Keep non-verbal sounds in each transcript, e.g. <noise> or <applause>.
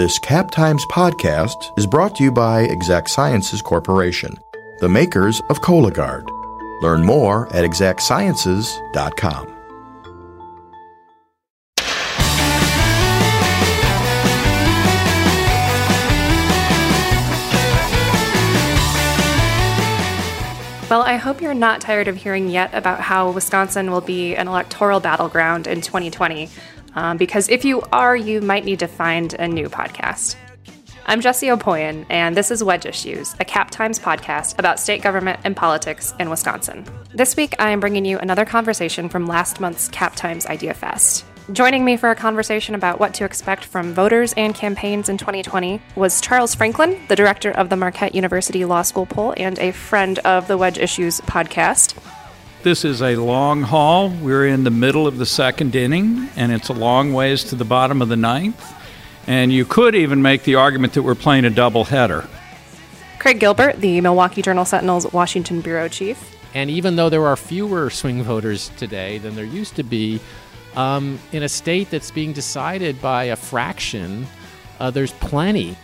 This Cap Times podcast is brought to you by Exact Sciences Corporation, the makers of Cologuard. Learn more at exactsciences.com. Well, I hope you're not tired of hearing yet about how Wisconsin will be an electoral battleground in 2020. Um, because if you are, you might need to find a new podcast. I'm Jessie Opoien, and this is Wedge Issues, a Cap Times podcast about state government and politics in Wisconsin. This week, I am bringing you another conversation from last month's Cap Times Idea Fest. Joining me for a conversation about what to expect from voters and campaigns in 2020 was Charles Franklin, the director of the Marquette University Law School poll and a friend of the Wedge Issues podcast. This is a long haul. We're in the middle of the second inning, and it's a long ways to the bottom of the ninth. And you could even make the argument that we're playing a doubleheader. Craig Gilbert, the Milwaukee Journal Sentinel's Washington bureau chief. And even though there are fewer swing voters today than there used to be, um, in a state that's being decided by a fraction, uh, there's plenty.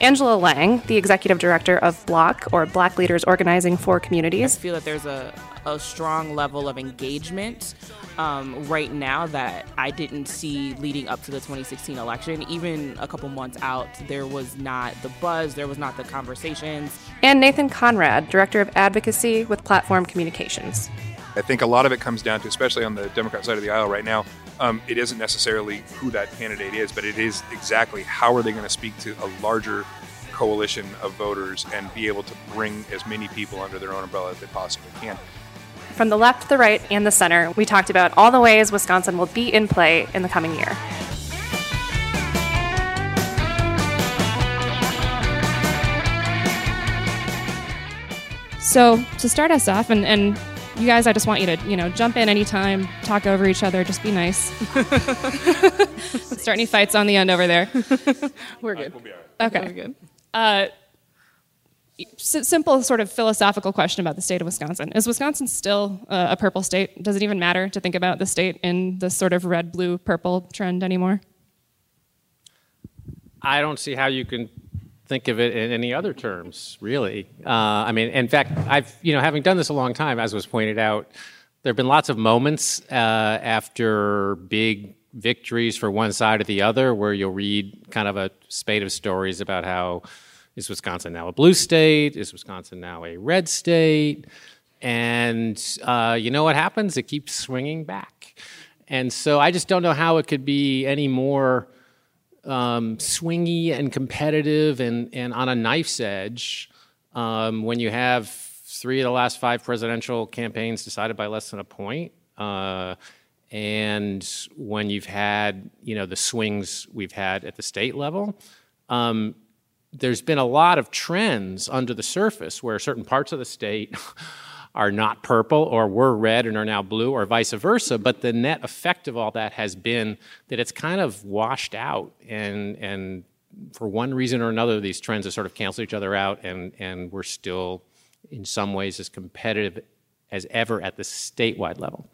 Angela Lang, the executive director of BLOC, or Black Leaders Organizing for Communities. I feel that there's a, a strong level of engagement um, right now that I didn't see leading up to the 2016 election. Even a couple months out, there was not the buzz, there was not the conversations. And Nathan Conrad, director of advocacy with Platform Communications. I think a lot of it comes down to, especially on the Democrat side of the aisle right now, um, it isn't necessarily who that candidate is, but it is exactly how are they going to speak to a larger coalition of voters and be able to bring as many people under their own umbrella as they possibly can. From the left, the right, and the center, we talked about all the ways Wisconsin will be in play in the coming year. So, to start us off, and, and you guys, I just want you to, you know, jump in anytime, talk over each other, just be nice. <laughs> Start any fights on the end over there. <laughs> We're good. Okay. We're good. Uh, s- simple, sort of philosophical question about the state of Wisconsin. Is Wisconsin still uh, a purple state? Does it even matter to think about the state in this sort of red, blue, purple trend anymore? I don't see how you can think of it in any other terms, really. Uh, I mean, in fact, I've, you know, having done this a long time, as was pointed out, there have been lots of moments uh, after big victories for one side or the other where you'll read kind of a spate of stories about how is Wisconsin now a blue state? Is Wisconsin now a red state? And uh, you know what happens? It keeps swinging back. And so I just don't know how it could be any more um, swingy and competitive and, and on a knife's edge um, when you have three of the last five presidential campaigns decided by less than a point. Uh, and when you've had, you know, the swings we've had at the state level, um, there's been a lot of trends under the surface where certain parts of the state <laughs> are not purple or were red and are now blue or vice versa. But the net effect of all that has been that it's kind of washed out and and for one reason or another, these trends have sort of canceled each other out and, and we're still in some ways as competitive as ever at the statewide level.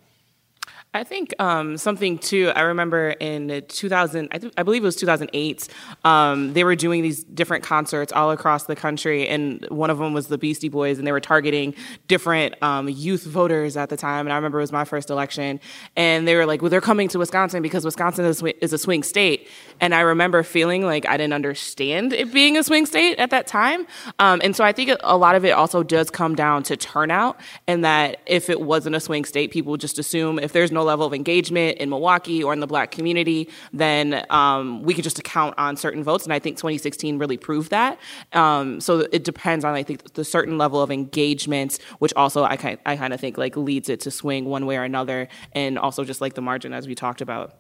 I think um, something too. I remember in 2000, I, th- I believe it was 2008. Um, they were doing these different concerts all across the country, and one of them was the Beastie Boys, and they were targeting different um, youth voters at the time. And I remember it was my first election, and they were like, "Well, they're coming to Wisconsin because Wisconsin is, is a swing state." And I remember feeling like I didn't understand it being a swing state at that time. Um, and so I think a lot of it also does come down to turnout, and that if it wasn't a swing state, people just assume if there's no level of engagement in Milwaukee or in the black community, then um, we can just account on certain votes. And I think 2016 really proved that. Um, so it depends on, I think, the certain level of engagement, which also I kind, I kind of think like leads it to swing one way or another, and also just like the margin as we talked about.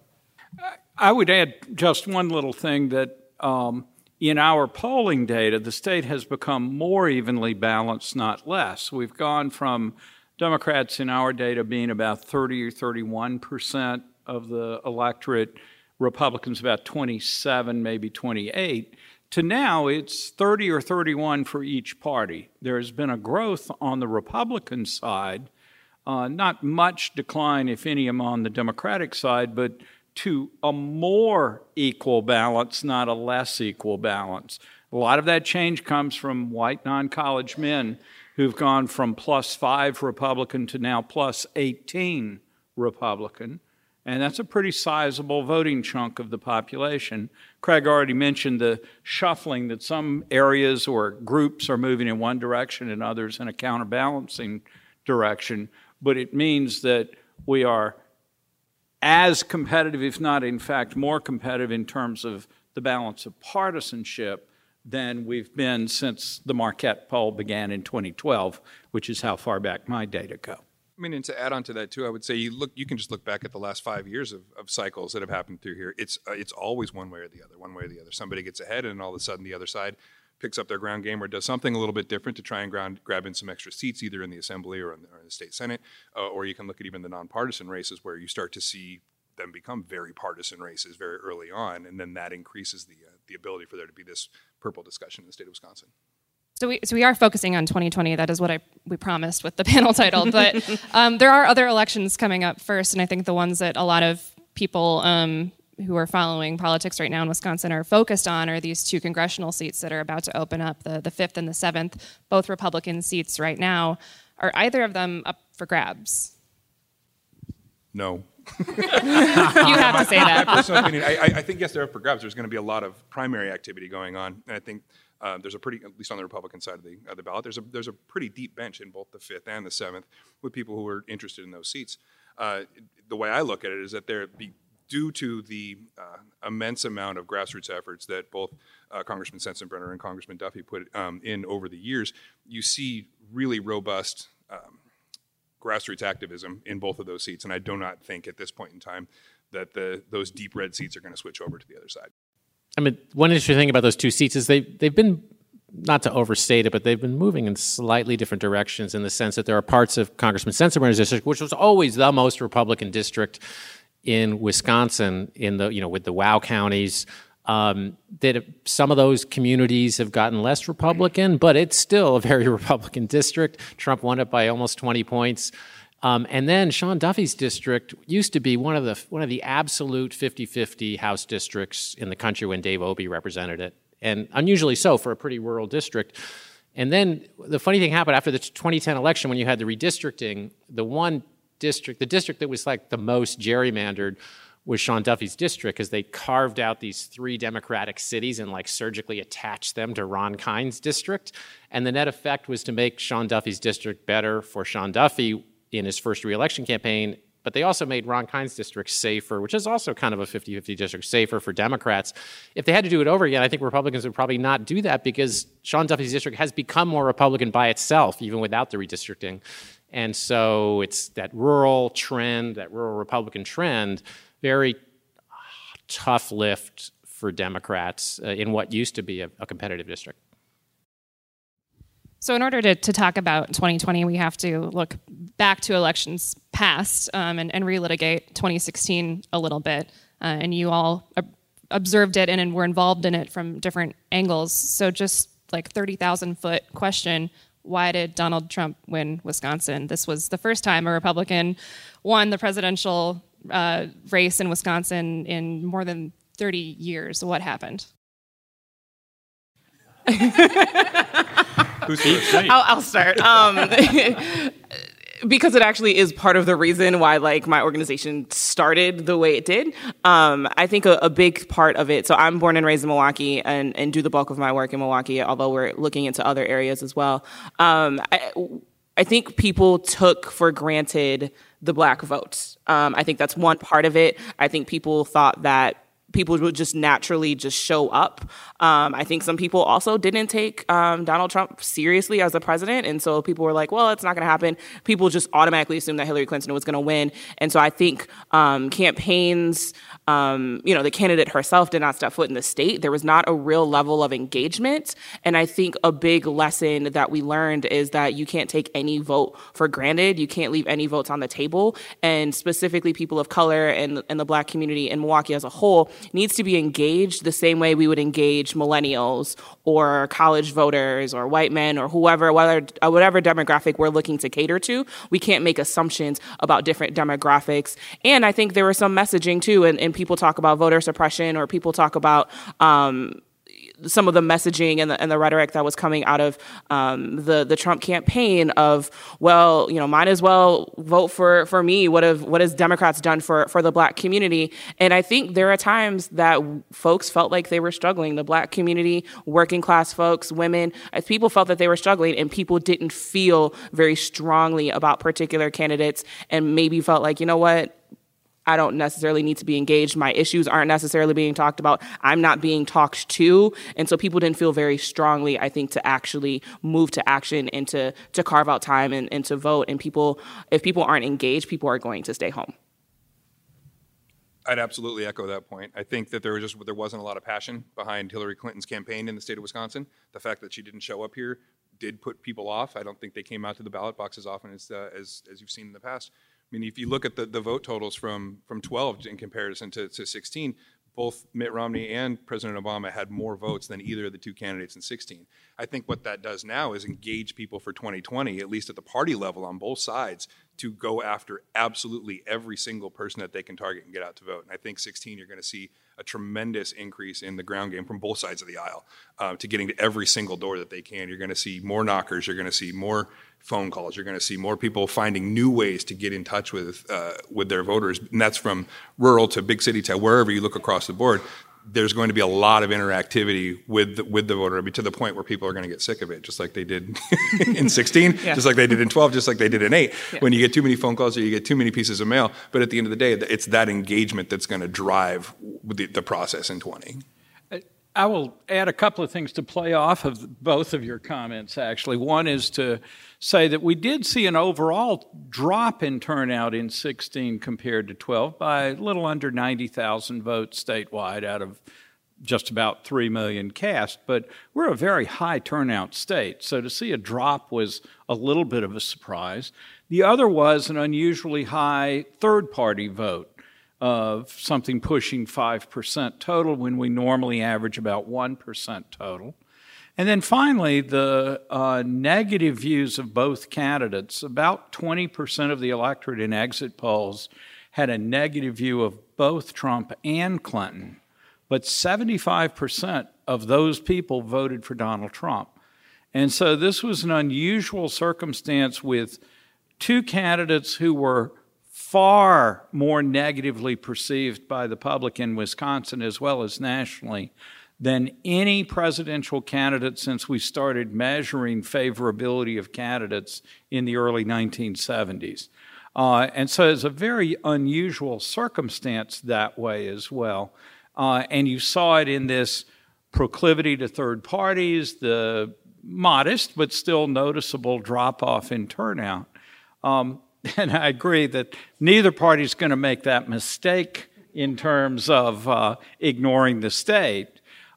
I would add just one little thing that um, in our polling data, the state has become more evenly balanced, not less. We've gone from Democrats in our data being about 30 or 31 percent of the electorate, Republicans about 27, maybe 28, to now it's 30 or 31 for each party. There has been a growth on the Republican side, uh, not much decline, if any, among the Democratic side, but to a more equal balance, not a less equal balance. A lot of that change comes from white non college men who've gone from plus five Republican to now plus 18 Republican. And that's a pretty sizable voting chunk of the population. Craig already mentioned the shuffling that some areas or groups are moving in one direction and others in a counterbalancing direction. But it means that we are as competitive, if not in fact more competitive, in terms of the balance of partisanship than we've been since the Marquette poll began in 2012, which is how far back my data go. I mean, and to add on to that too, I would say you look, you can just look back at the last five years of, of cycles that have happened through here. It's uh, it's always one way or the other, one way or the other. Somebody gets ahead, and all of a sudden the other side picks up their ground game or does something a little bit different to try and ground, grab in some extra seats, either in the assembly or in the, or in the state senate. Uh, or you can look at even the nonpartisan races where you start to see them become very partisan races very early on, and then that increases the uh, the ability for there to be this purple discussion in the state of Wisconsin. So we, so we are focusing on 2020. That is what I we promised with the <laughs> panel title. But um, there are other elections coming up first, and I think the ones that a lot of people um, who are following politics right now in Wisconsin are focused on are these two congressional seats that are about to open up, the the fifth and the seventh, both Republican seats right now. Are either of them up for grabs? No. You have to say that. My personal opinion, I, I think yes, they're up for grabs. There's going to be a lot of primary activity going on, and I think uh, there's a pretty, at least on the Republican side of the, of the ballot, there's a, there's a pretty deep bench in both the fifth and the seventh with people who are interested in those seats. Uh, the way I look at it is that there be due to the uh, immense amount of grassroots efforts that both uh, Congressman Sensenbrenner and Congressman Duffy put um, in over the years, you see really robust um, grassroots activism in both of those seats. And I do not think at this point in time that the, those deep red seats are going to switch over to the other side. I mean, one interesting thing about those two seats is they they've been not to overstate it, but they've been moving in slightly different directions in the sense that there are parts of Congressman Sensenbrenner's district, which was always the most Republican district in Wisconsin, in the you know with the WOW counties. Um, that some of those communities have gotten less Republican, but it's still a very <laughs> Republican district. Trump won it by almost 20 points. Um, and then Sean Duffy's district used to be one of the one of the absolute 50-50 House districts in the country when Dave Obey represented it, and unusually so for a pretty rural district. And then the funny thing happened after the 2010 election when you had the redistricting. The one district, the district that was like the most gerrymandered, was Sean Duffy's district because they carved out these three Democratic cities and like surgically attached them to Ron Kind's district. And the net effect was to make Sean Duffy's district better for Sean Duffy in his first reelection campaign. But they also made Ron Kind's district safer, which is also kind of a 50 50 district, safer for Democrats. If they had to do it over again, I think Republicans would probably not do that because Sean Duffy's district has become more Republican by itself, even without the redistricting. And so it's that rural trend, that rural Republican trend, very tough lift for Democrats uh, in what used to be a, a competitive district. So, in order to, to talk about 2020, we have to look back to elections past um, and, and relitigate 2016 a little bit. Uh, and you all ob- observed it and, and were involved in it from different angles. So, just like 30,000 foot question why did Donald Trump win Wisconsin? This was the first time a Republican won the presidential uh, race in Wisconsin in more than 30 years. What happened? Who's first? <laughs> I'll, I'll start. Um, <laughs> because it actually is part of the reason why like my organization started the way it did. Um, I think a, a, big part of it. So I'm born and raised in Milwaukee and, and do the bulk of my work in Milwaukee, although we're looking into other areas as well. Um, I, I think people took for granted the black vote. Um, I think that's one part of it. I think people thought that people would just naturally just show up. Um, I think some people also didn't take um, Donald Trump seriously as a president, and so people were like, "Well, it's not going to happen." People just automatically assumed that Hillary Clinton was going to win, and so I think um, campaigns, um, you know, the candidate herself did not step foot in the state. There was not a real level of engagement, and I think a big lesson that we learned is that you can't take any vote for granted. You can't leave any votes on the table, and specifically people of color and and the Black community in Milwaukee as a whole needs to be engaged the same way we would engage millennials or college voters or white men or whoever, whether, uh, whatever demographic we're looking to cater to. We can't make assumptions about different demographics. And I think there was some messaging too, and, and people talk about voter suppression or people talk about, um, some of the messaging and the, and the rhetoric that was coming out of um, the the Trump campaign of well you know might as well vote for for me. What have what has Democrats done for for the black community? And I think there are times that folks felt like they were struggling. The black community working class folks women people felt that they were struggling and people didn't feel very strongly about particular candidates and maybe felt like you know what I don't necessarily need to be engaged. My issues aren't necessarily being talked about. I'm not being talked to. And so people didn't feel very strongly, I think, to actually move to action and to, to carve out time and, and to vote. And people, if people aren't engaged, people are going to stay home. I'd absolutely echo that point. I think that there was just there wasn't a lot of passion behind Hillary Clinton's campaign in the state of Wisconsin. The fact that she didn't show up here did put people off. I don't think they came out to the ballot box as often as uh, as, as you've seen in the past. I mean, if you look at the, the vote totals from, from 12 in comparison to, to 16, both Mitt Romney and President Obama had more votes than either of the two candidates in 16. I think what that does now is engage people for 2020, at least at the party level on both sides, to go after absolutely every single person that they can target and get out to vote. And I think 16, you're going to see a tremendous increase in the ground game from both sides of the aisle uh, to getting to every single door that they can. You're going to see more knockers. You're going to see more phone calls. You're going to see more people finding new ways to get in touch with uh, with their voters, and that's from rural to big city to wherever you look across the board. There's going to be a lot of interactivity with the, with the voter, I mean, to the point where people are going to get sick of it, just like they did <laughs> in 16, yeah. just like they did in 12, just like they did in 8. Yeah. When you get too many phone calls or you get too many pieces of mail, but at the end of the day, it's that engagement that's going to drive the, the process in 20. I will add a couple of things to play off of both of your comments, actually. One is to say that we did see an overall drop in turnout in 16 compared to 12 by a little under 90,000 votes statewide out of just about 3 million cast, but we're a very high turnout state. So to see a drop was a little bit of a surprise. The other was an unusually high third party vote of something pushing 5% total when we normally average about 1% total. And then finally, the uh, negative views of both candidates. About 20% of the electorate in exit polls had a negative view of both Trump and Clinton, but 75% of those people voted for Donald Trump. And so this was an unusual circumstance with two candidates who were far more negatively perceived by the public in Wisconsin as well as nationally than any presidential candidate since we started measuring favorability of candidates in the early 1970s. Uh, and so it's a very unusual circumstance that way as well. Uh, and you saw it in this proclivity to third parties, the modest but still noticeable drop off in turnout. Um, and I agree that neither party is going to make that mistake in terms of uh, ignoring the state.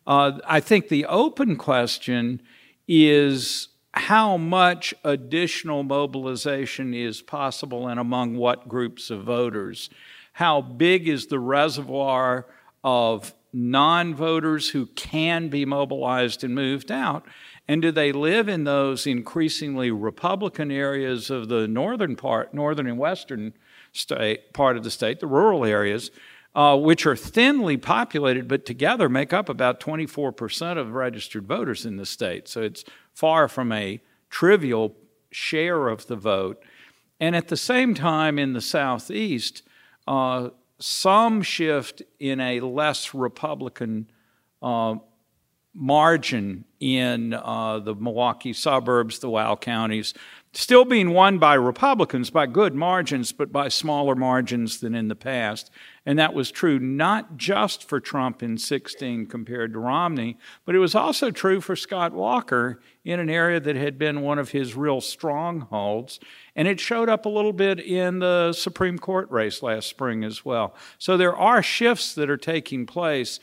Uh, I think the open question is how much additional mobilization is possible and among what groups of voters? How big is the reservoir of non voters who can be mobilized and moved out? And do they live in those increasingly Republican areas of the northern part, northern and western state part of the state, the rural areas, uh, which are thinly populated, but together make up about 24% of registered voters in the state. So it's far from a trivial share of the vote. And at the same time, in the southeast, uh, some shift in a less Republican uh, margin in uh, the Milwaukee suburbs, the WOW counties, still being won by Republicans by good margins, but by smaller margins than in the past. And that was true not just for Trump in 16 compared to Romney, but it was also true for Scott Walker in an area that had been one of his real strongholds. And it showed up a little bit in the Supreme Court race last spring as well. So there are shifts that are taking place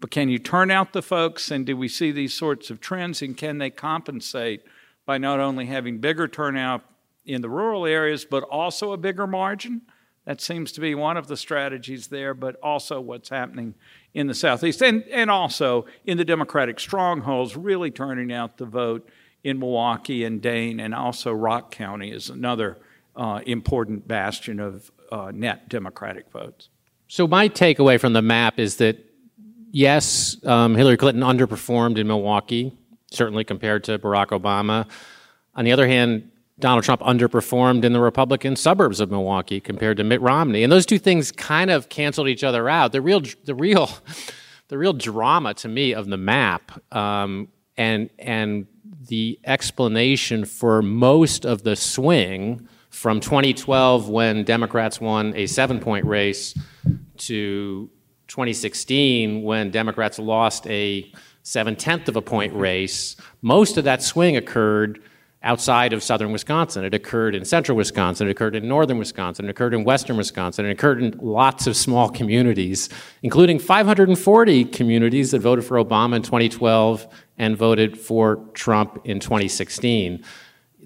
but can you turn out the folks and do we see these sorts of trends and can they compensate by not only having bigger turnout in the rural areas but also a bigger margin? That seems to be one of the strategies there, but also what's happening in the Southeast. And, and also in the Democratic strongholds, really turning out the vote in Milwaukee and Dane, and also Rock County is another uh, important bastion of uh, net Democratic votes. So, my takeaway from the map is that yes, um, Hillary Clinton underperformed in Milwaukee, certainly compared to Barack Obama. On the other hand, Donald Trump underperformed in the Republican suburbs of Milwaukee compared to Mitt Romney, and those two things kind of canceled each other out. The real, the real, <laughs> the real drama to me of the map, um, and and the explanation for most of the swing from 2012 when Democrats won a seven-point race to 2016 when Democrats lost a seven tenth of a point mm-hmm. race. Most of that swing occurred outside of southern Wisconsin. It occurred in central Wisconsin, it occurred in northern Wisconsin, it occurred in western Wisconsin, it occurred in lots of small communities, including 540 communities that voted for Obama in 2012 and voted for Trump in 2016.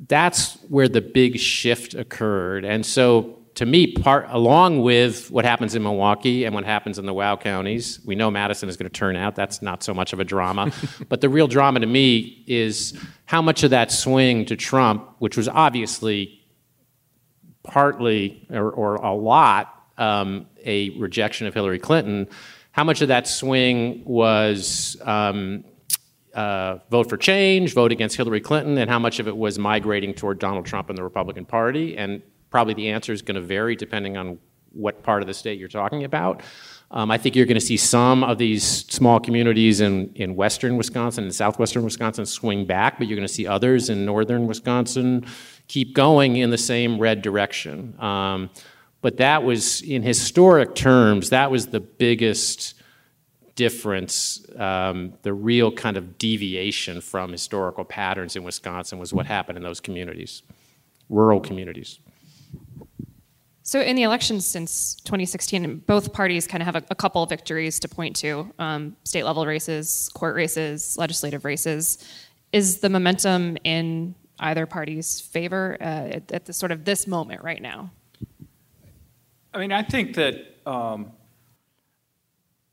That's where the big shift occurred. And so to me, part along with what happens in Milwaukee and what happens in the WOW counties, we know Madison is going to turn out. That's not so much of a drama. <laughs> but the real drama to me is how much of that swing to Trump, which was obviously partly or, or a lot um, a rejection of Hillary Clinton, how much of that swing was um, uh, vote for change, vote against Hillary Clinton, and how much of it was migrating toward Donald Trump and the Republican Party. And probably the answer is going to vary depending on what part of the state you're talking about. Um, I think you're going to see some of these small communities in, in western Wisconsin and southwestern Wisconsin swing back, but you're going to see others in northern Wisconsin keep going in the same red direction. Um, but that was, in historic terms, that was the biggest difference, um, the real kind of deviation from historical patterns in Wisconsin was what happened in those communities, rural communities. So, in the elections since 2016, both parties kind of have a, a couple victories to point to um, state level races, court races, legislative races. Is the momentum in either party's favor uh, at, at the sort of this moment right now? I mean, I think that um,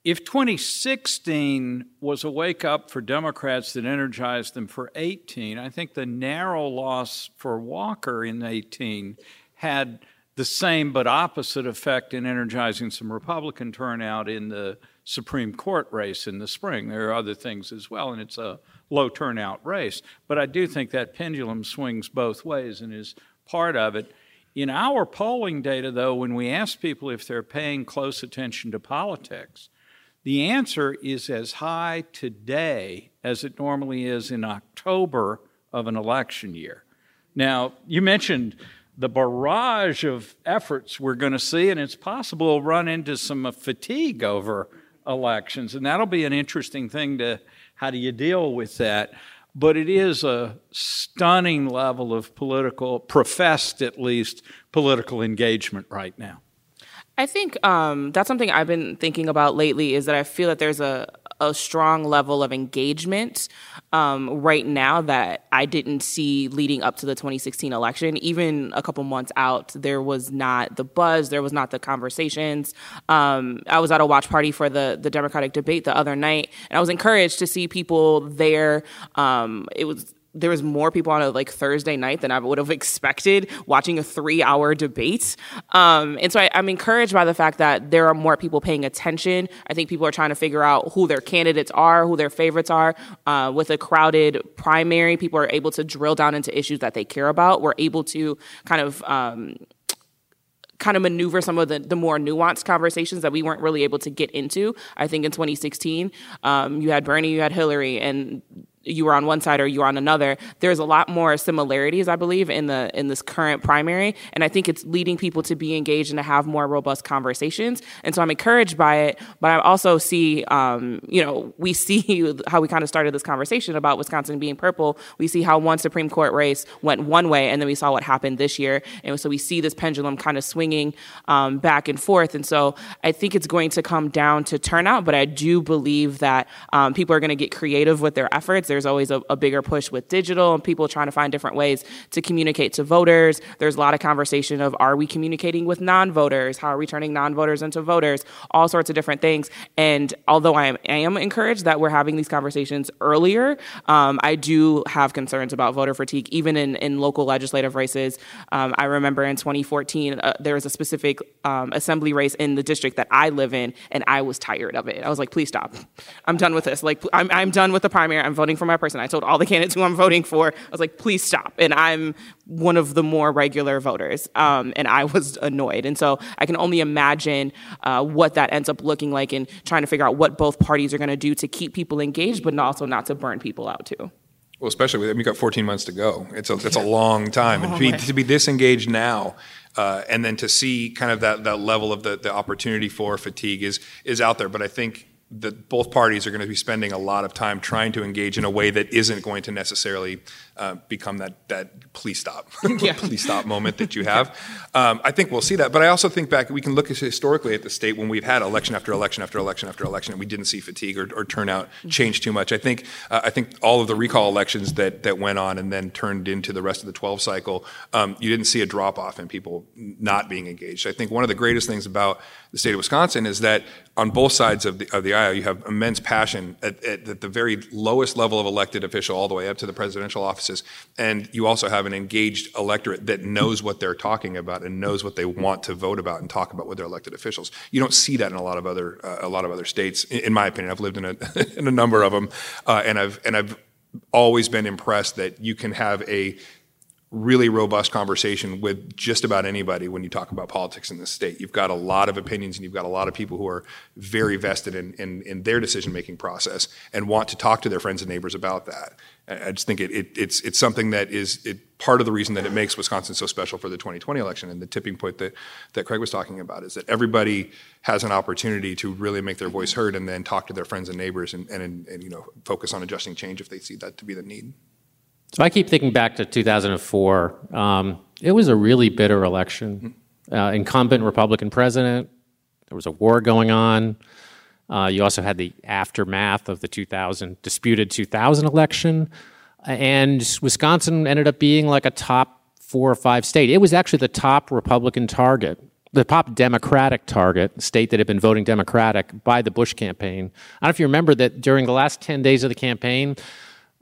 if 2016 was a wake up for Democrats that energized them for 18, I think the narrow loss for Walker in 18 had the same but opposite effect in energizing some Republican turnout in the Supreme Court race in the spring. There are other things as well, and it's a low turnout race. But I do think that pendulum swings both ways and is part of it. In our polling data, though, when we ask people if they're paying close attention to politics, the answer is as high today as it normally is in October of an election year. Now, you mentioned the barrage of efforts we're going to see, and it's possible we'll run into some fatigue over elections, and that'll be an interesting thing to how do you deal with that. But it is a stunning level of political, professed at least, political engagement right now. I think um, that's something I've been thinking about lately is that I feel that there's a, a strong level of engagement um, right now that I didn't see leading up to the 2016 election. Even a couple months out, there was not the buzz, there was not the conversations. Um, I was at a watch party for the the Democratic debate the other night, and I was encouraged to see people there. Um, it was there was more people on a like Thursday night than I would have expected watching a three hour debate. Um, and so I, am encouraged by the fact that there are more people paying attention. I think people are trying to figure out who their candidates are, who their favorites are. Uh, with a crowded primary, people are able to drill down into issues that they care about. We're able to kind of um, kind of maneuver some of the, the more nuanced conversations that we weren't really able to get into. I think in 2016, um, you had Bernie, you had Hillary, and you were on one side or you were on another. There's a lot more similarities, I believe, in the in this current primary, and I think it's leading people to be engaged and to have more robust conversations. And so I'm encouraged by it. But I also see, um, you know, we <laughs> see how we kind of started this conversation about Wisconsin being purple. We see how one Supreme Court race went one way, and then we saw what happened this year, and so we see this pendulum kind of swinging um, back and forth. And so I think it's going to come down to turnout, but I do believe that um, people are going to get creative with their efforts There's always a, a bigger push with digital and people trying to find different ways to communicate to voters. There's a lot of conversation of are we communicating with non-voters? How are we turning non-voters into voters? All sorts of different things. And although I am, I am encouraged that we're having these conversations earlier, um, I do have concerns about voter fatigue, even in, in local legislative races. Um, I remember in 2014, uh, there was a specific um, assembly race in the district that I live in, and I was tired of it. I was like, please stop. I'm done with this. Like, I'm, I'm done with the primary. I'm voting for my person. I told all the <laughs> candidates who I'm voting for, I was like, please stop. And I'm one of the more regular voters, um, and I was <laughs> annoyed. And so I can only imagine uh, what that ends up looking like and trying to figure out what both parties are going to do to keep people engaged, but also not to burn people out too. Well, especially with I mean, got 14 months to go. It's a it's a long time, and to be, to be disengaged now, uh, and then to see kind of that that level of the the opportunity for fatigue is is out there. But I think that both parties are going to be spending a lot of time trying to engage in a way that isn't going to necessarily uh, become that that please stop, <laughs> <laughs> please stop moment that you <laughs> have. Um, I think we'll see that, but I also think back we can look historically at the state when we've had election after election after election after election, and we didn't see fatigue or, or turnout change too much. I think uh, I think all of the recall elections that that went on and then turned into the rest of the 12 cycle, um, you didn't see a drop off in people not being engaged. I think one of the greatest things about the state of Wisconsin is that on both sides of the, of the aisle, you have immense passion at, at, at, the very lowest level of elected official, all the way up to the presidential offices. And you also have an engaged electorate that knows what they're talking about and knows what they want to vote about and talk about with their elected officials. You don't see that in a lot of other uh, a lot of other states. In, in, my opinion, I've lived in a <laughs> in a number of them, uh, and I've and I've always been impressed that you can have a really robust conversation with just about anybody when you talk about politics in this state. You've got a lot of opinions and you've got a lot of people who are very vested in, in, in their decision making process and want to talk to their friends and neighbors about that. I just think it, it, it's, it's something that is it, part of the reason that it makes Wisconsin so special for the 2020 election. And the tipping point that, that Craig was talking about is that everybody has an opportunity to really make their voice heard and then talk to their friends and neighbors and, and, and you know, focus on adjusting change if they see that to be the need. So I keep thinking back to 2004. Um, it was a really bitter election. Uh, incumbent Republican president. There was a war going on. Uh, you also had the aftermath of the 2000 disputed 2000 election, and Wisconsin ended up being like a top four or five state. It was actually the top Republican target, the top Democratic target, state that had been voting Democratic by the Bush campaign. I don't know if you remember that during the last 10 days of the campaign,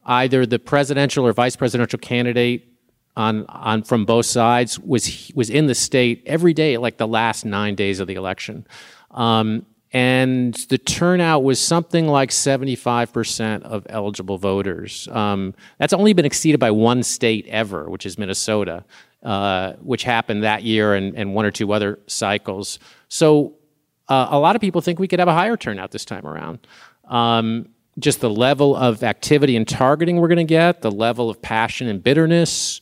either the presidential or vice presidential candidate on, on from both sides was was in the state every day, like the last nine days of the election, um, and the turnout was something like seventy five percent of eligible voters. Um, that's only been exceeded by one state ever, which is Minnesota, uh, which happened that year and, and one or two other cycles. So uh, a lot of people think we could have a higher turnout this time around. Um, just the level of activity and targeting we're going to get, the level of passion and bitterness,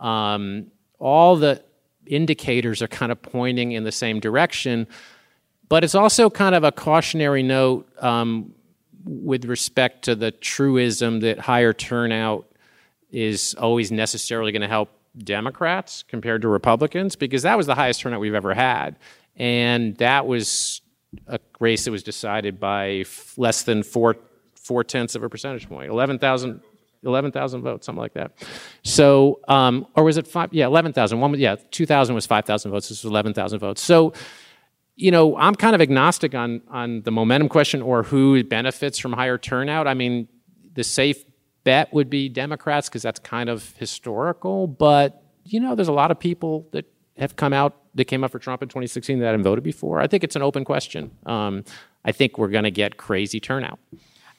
um, all the indicators are kind of pointing in the same direction. But it's also kind of a cautionary note um, with respect to the truism that higher turnout is always necessarily going to help Democrats compared to Republicans, because that was the highest turnout we've ever had. And that was a race that was decided by less than four four tenths of a percentage point, 11,000 11,000 votes, something like that. So, um, or was it five? Yeah, 11,000. One, yeah, 2,000 was 5,000 votes. This was 11,000 votes. So, you know, I'm kind of agnostic on on the momentum question or who benefits from higher turnout. I mean, the safe bet would be Democrats because that's kind of historical. But you know, there's a lot of people that have come out that came up for Trump in 2016 that hadn't voted before. I think it's an open question. Um, I think we're going to get crazy turnout.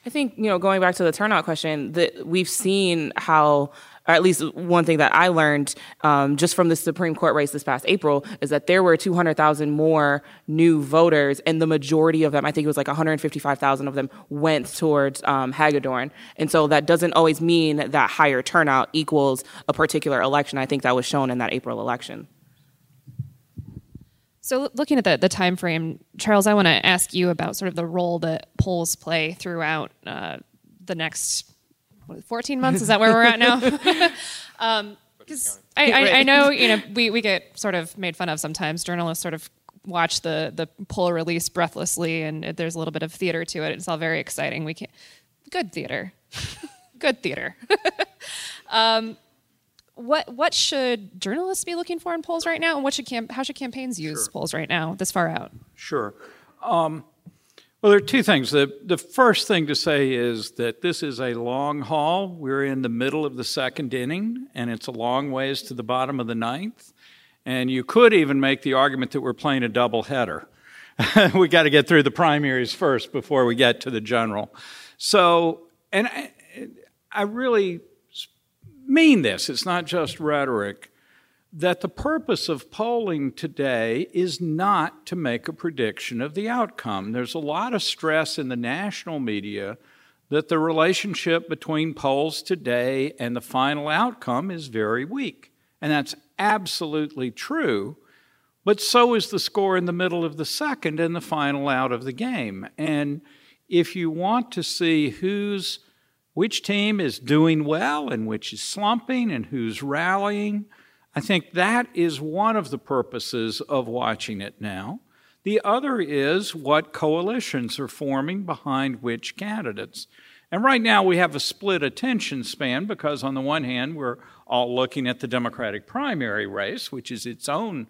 I think you know, going back to the turnout question, that we've seen how or at least one thing that I learned um, just from the Supreme Court race this past April is that there were 200,000 more new voters, and the majority of them, I think it was like 155,000 of them, went towards um, Hagedorn. And so that doesn't always mean that higher turnout equals a particular election. I think that was shown in that April election. So, looking at the, the time frame, Charles, I want to ask you about sort of the role that polls play throughout uh, the next what, 14 months. Is that where we're at now? Because <laughs> <laughs> um, I, I, I, know you know we, we get sort of made fun of sometimes. Journalists sort of watch the the poll release breathlessly, and there's a little bit of theater to it. It's all very exciting. We can good theater. <laughs> good theater. um, what what should journalists be looking for in polls right now, and what should how should campaigns use sure. polls right now, this far out? Sure. Um, well, there are two things. The, the first thing to say is that this is a long haul. We're in the middle of the second inning, and it's a long ways to the bottom of the ninth. And you could even make the argument that we're playing a double header. <laughs> we got to get through the primaries first before we get to the general. So, and I, I really mean this, it's not just rhetoric that the purpose of polling today is not to make a prediction of the outcome. There's a lot of stress in the national media that the relationship between polls today and the final outcome is very weak. And that's absolutely true. But so is the score in the middle of the second and the final out of the game. And if you want to see who's which team is doing well and which is slumping and who's rallying, I think that is one of the purposes of watching it now. The other is what coalitions are forming behind which candidates. And right now we have a split attention span because, on the one hand, we're all looking at the Democratic primary race, which is its own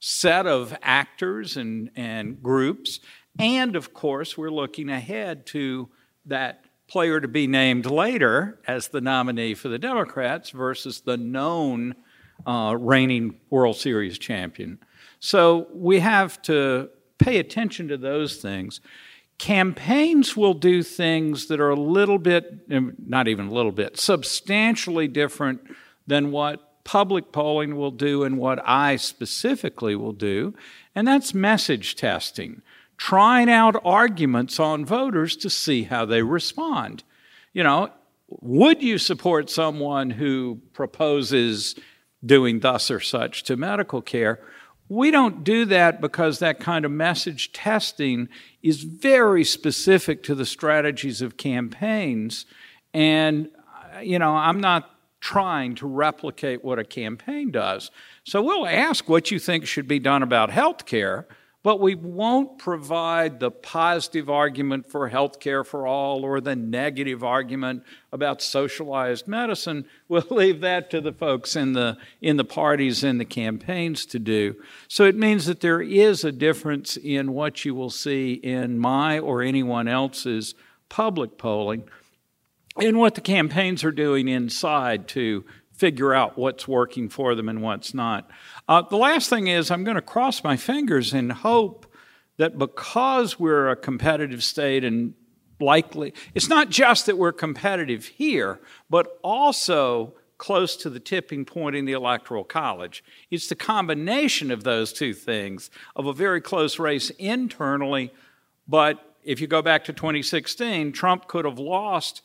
set of actors and, and groups. And of course, we're looking ahead to that player to be named later as the nominee for the Democrats versus the known uh, reigning World Series champion. So we have to pay attention to those things. Campaigns will do things that are a little bit, um, not even a little bit, substantially different than what public polling will do and what I specifically will do, and that's message testing, trying out arguments on voters to see how they respond. You know, would you support someone who proposes doing thus or such to medical care. We don't do that because that kind of message testing is very specific to the strategies of campaigns. And, you know, I'm not trying to replicate what a campaign does. So we'll ask what you think should be done about health care, but we won't provide the positive argument for health care for all or the negative argument about socialized medicine. <laughs> We'll leave that to the folks in the, in the parties and the campaigns to do. So it means that there is a difference in what you will see in my or anyone else's public polling and what the campaigns are doing inside to figure out what's working for them and what's not. Uh, the last thing is, I'm going to cross my fingers and hope that because we're a competitive state and likely, it's not just that we're competitive here, but also close to the tipping point in the Electoral College. It's the combination of those two things of a very close race internally, but if you go back to 2016, Trump could have lost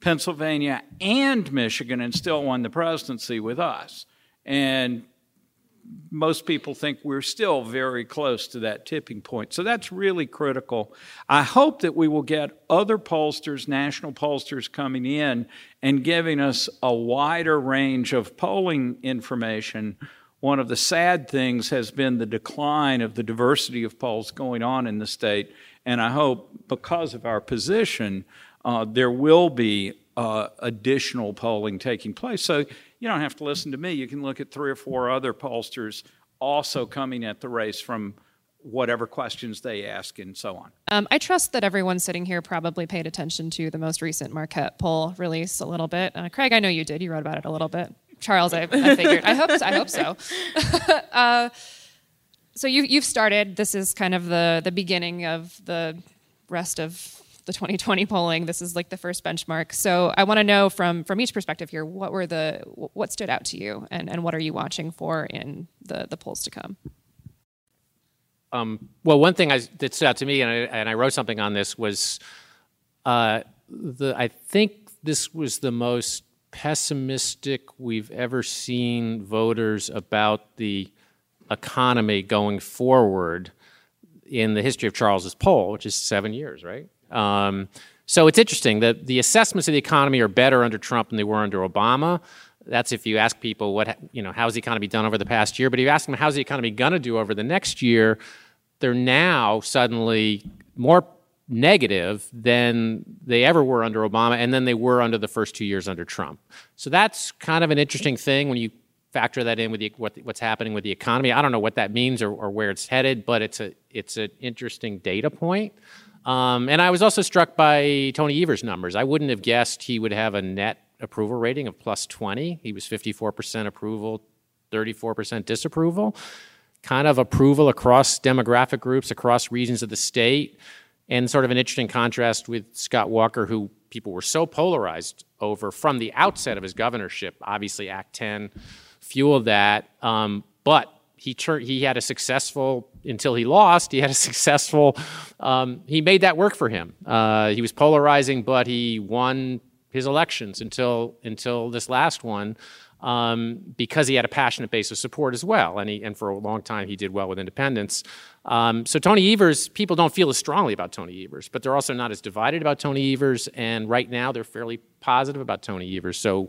Pennsylvania and Michigan and still won the presidency with us. And most people think we're still very close to that tipping point. So that's really critical. I hope that we will get other pollsters, national pollsters, coming in and giving us a wider range of polling information. One of the sad things has been the decline of the diversity of polls going on in the state. And I hope because of our position, uh, there will be uh, additional polling taking place. So you don't have to listen to me. You can look at three or four other pollsters also coming at the race from whatever questions they ask and so on. Um, I trust that everyone sitting here probably paid attention to the most recent Marquette poll release a little bit. Uh, Craig, I know you did. You wrote about it a little bit. Charles, I, I figured. I hope. I hope so. <laughs> uh, so you, you've started. This is kind of the the beginning of the rest of the 2020 polling. This is like the first benchmark. So I want to know from from each perspective here, what were the what stood out to you, and and what are you watching for in the the polls to come? Um, well, one thing I, that stood out to me, and I, and I wrote something on this, was uh, the I think this was the most pessimistic we've ever seen voters about the economy going forward in the history of Charles's poll, which is seven years, right? Um, so it's interesting that the assessments of the economy are better under Trump than they were under Obama. That's if you ask people what you know, how's the economy done over the past year. But if you ask them how's the economy going to do over the next year, they're now suddenly more negative than they ever were under Obama, and then they were under the first two years under Trump. So that's kind of an interesting thing when you factor that in with the, what, what's happening with the economy. I don't know what that means or, or where it's headed, but it's a it's an interesting data point. Um, and I was also struck by Tony Evers' numbers. I wouldn't have guessed he would have a net approval rating of plus 20. He was 54% approval, 34% disapproval. Kind of approval across demographic groups, across regions of the state and sort of an interesting contrast with Scott Walker, who people were so polarized over from the outset of his governorship. Obviously, Act 10 fueled that, um, but he. He had a successful until he lost. He had a <laughs> successful. Um, he made that work for him. Uh, he was polarizing, but he won his elections until until this last one um, because he had a passionate base of support as well. And, he, and for a long time, he did well with independents. Um, so Tony Evers, people don't feel as strongly about Tony Evers, but they're also not as divided about Tony Evers. And right now, they're fairly positive about Tony Evers. So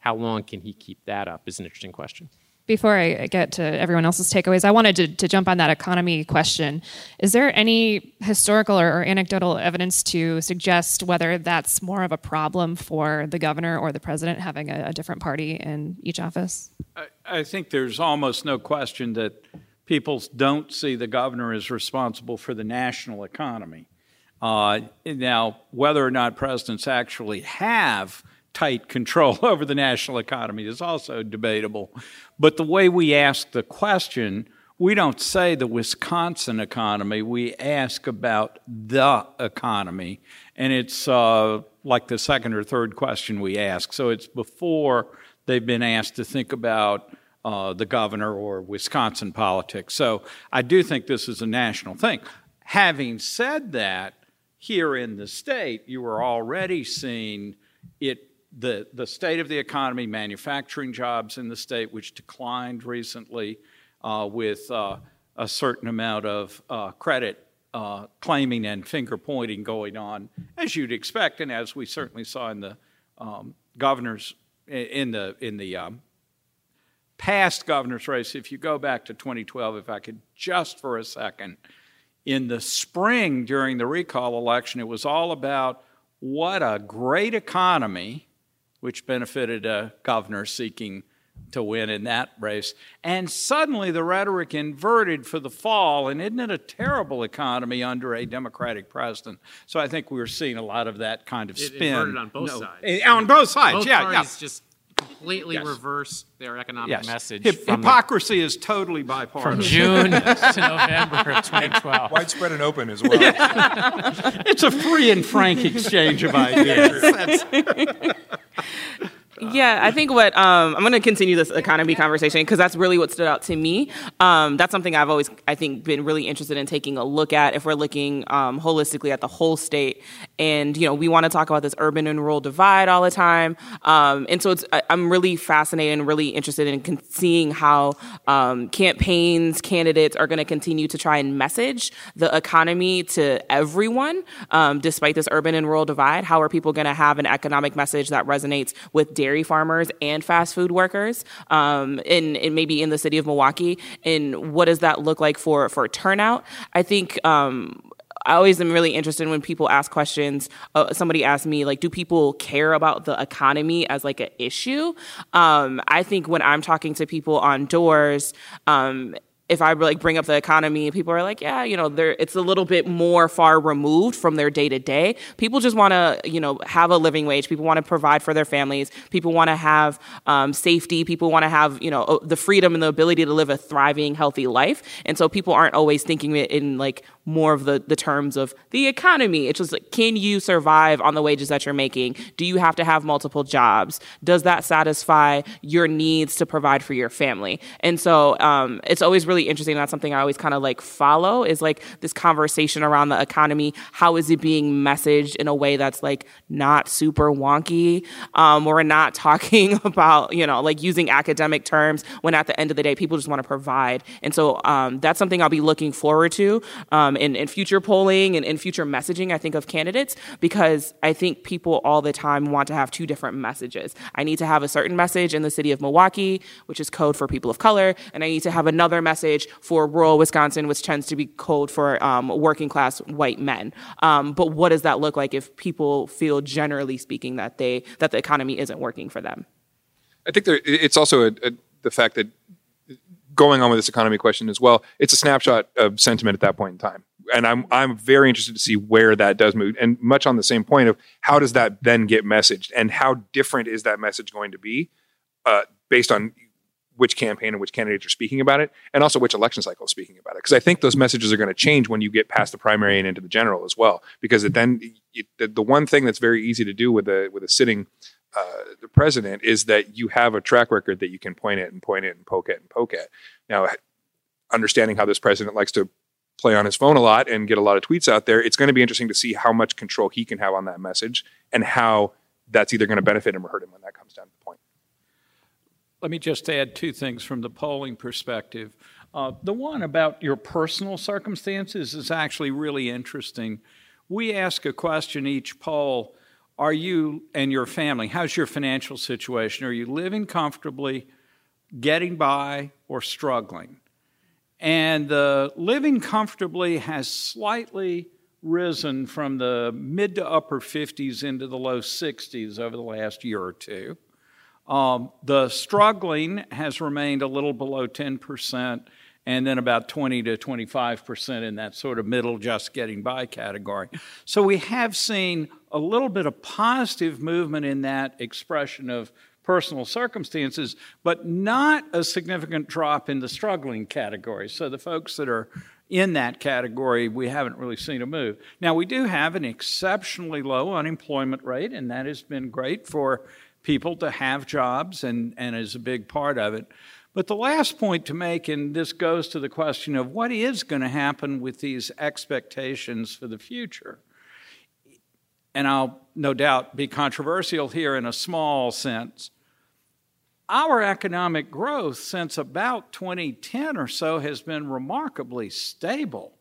how long can he keep that up is an interesting question before I get to everyone else's takeaways, I wanted to, to jump on that economy question. Is there any historical or, or, anecdotal evidence to suggest whether that's more of a problem for the governor or the president having a, a different party in each office? I, I think there's almost no question that people don't see the governor as responsible for the national economy. Uh, now, whether or not presidents actually have tight control <laughs> over the national economy is also debatable. But the way we ask the question, we don't say the Wisconsin economy, we ask about the economy. And it's uh, like the second or third question we ask. So it's before they've been asked to think about uh, the governor or Wisconsin politics. So I do think this is a national thing. Having said that, here in the state, you are already seeing the, the state of the economy, manufacturing jobs in the state, which declined recently uh, with uh, a certain amount of uh, credit uh, claiming and finger pointing going on, as you'd expect, and as we certainly saw in the um, governor's in the in the um, past governor's race. If you go back to 2012, if I could just for a second, in the spring during the recall election, it was all about what a great economy which benefited a governor seeking to win in that race. And suddenly the rhetoric inverted for the fall, and isn't it a terrible economy under a Democratic president? So I think we are seeing a lot of that kind of spin. It inverted on both no, sides. Eh, on both sides, both yeah, yeah. just completely yes. reverse their economic yes. message. Hip- hypocrisy the, is totally bipartisan. From <laughs> June to November of 2012. Widespread and open as well. <laughs> it's a free and frank exchange of <laughs> ideas. Yeah, I think what um, I'm going to continue this economy conversation because that's really what stood out to me. Um, that's something I've always, I think, been really interested in taking a look at if we're looking um, holistically at the whole state. And you know, we want to talk about this urban and rural divide all the time. Um, and so it's, I, am really fascinated and really interested in con- seeing how um, campaigns, candidates are going to continue to try and message the economy to everyone, um, despite this urban and rural divide. How are people going to have an economic message that resonates with dairy dairy farmers and fast food workers um, in, in, maybe in the city of Milwaukee? And what does that look like for, for turnout? I think um, I always am really interested when people ask questions. Uh, somebody asked me, like, do people care about the economy as like an issue? Um, I think when I'm talking to people on doors, um, if I like bring up the economy, people are like, yeah, you know, they it's a little bit more far removed from their day to day. People just want to, you know, have a living wage. People want to provide for their families. People want to have um, safety. People want to have, you know, the freedom and the ability to live a thriving, healthy life. And so people aren't always thinking it in like more of the, the terms of the economy. It's just like, can you survive on the wages that you're making? Do you have to have multiple jobs? Does that satisfy your needs to provide for your family? And so um, it's always really interesting. That's something I always kind of like follow is like this conversation around the economy. How is it being messaged in a way that's like not super wonky? Um, we're not <laughs> talking about, you know, like using academic terms when at the end of the day, people just want to provide. And so um, that's something I'll be looking forward to. In, in future polling and in future messaging, I think, of candidates, because I think people all the time want to have two different messages. I need to have a certain message in the city of Milwaukee, which is code for people of color, and I need to have another message for rural Wisconsin, which tends to be code for um, working class white men. Um, but what does that look like if people feel, generally speaking, that they that the economy isn't working for them? I think there, it's also a, a, the fact that going on with this economy question as well, it's a snapshot of sentiment at that point in time. And I'm I'm very interested to see where that does move. And much on the same point of how does that then get messaged and how different is that message going to be uh, based on which campaign and which candidates are speaking about it, and also which election cycle is speaking about it. Because I think those messages are going to change when you get past the primary and into the general as well. Because it then it, the, the one thing that's very easy to do with a with a sitting uh, the president is that you have a track record that you can point at and point at and poke at and poke at. Now, understanding how this president likes to play on his phone a lot and get a lot of tweets out there, it's going to be interesting to see how much control he can have on that message and how that's either going to benefit him or hurt him when that comes down to the point. Let me just add two things from the polling perspective. Uh, the one about your personal circumstances is actually really interesting. We ask a question each poll Are you and your family, how's your financial situation? Are you living comfortably, getting by, or struggling? And the living comfortably has slightly risen from the mid to upper 50s into the low 60s over the last year or two. Um, the struggling has remained a little below 10%, and then about 20 to 25% in that sort of middle, just getting by category. So we have seen a little bit of positive movement in that expression of personal circumstances, but not a significant drop in the struggling category. So the folks that are in that category, we haven't really seen a move. Now, we do have an exceptionally low unemployment rate, and that has been great for people to have jobs and, and is a big part of it. But the last point to make, and this goes to the question of what is going to happen with these expectations for the future. And I'll no doubt be controversial here in a small sense. Our economic growth since about 2010 or so has been remarkably stable.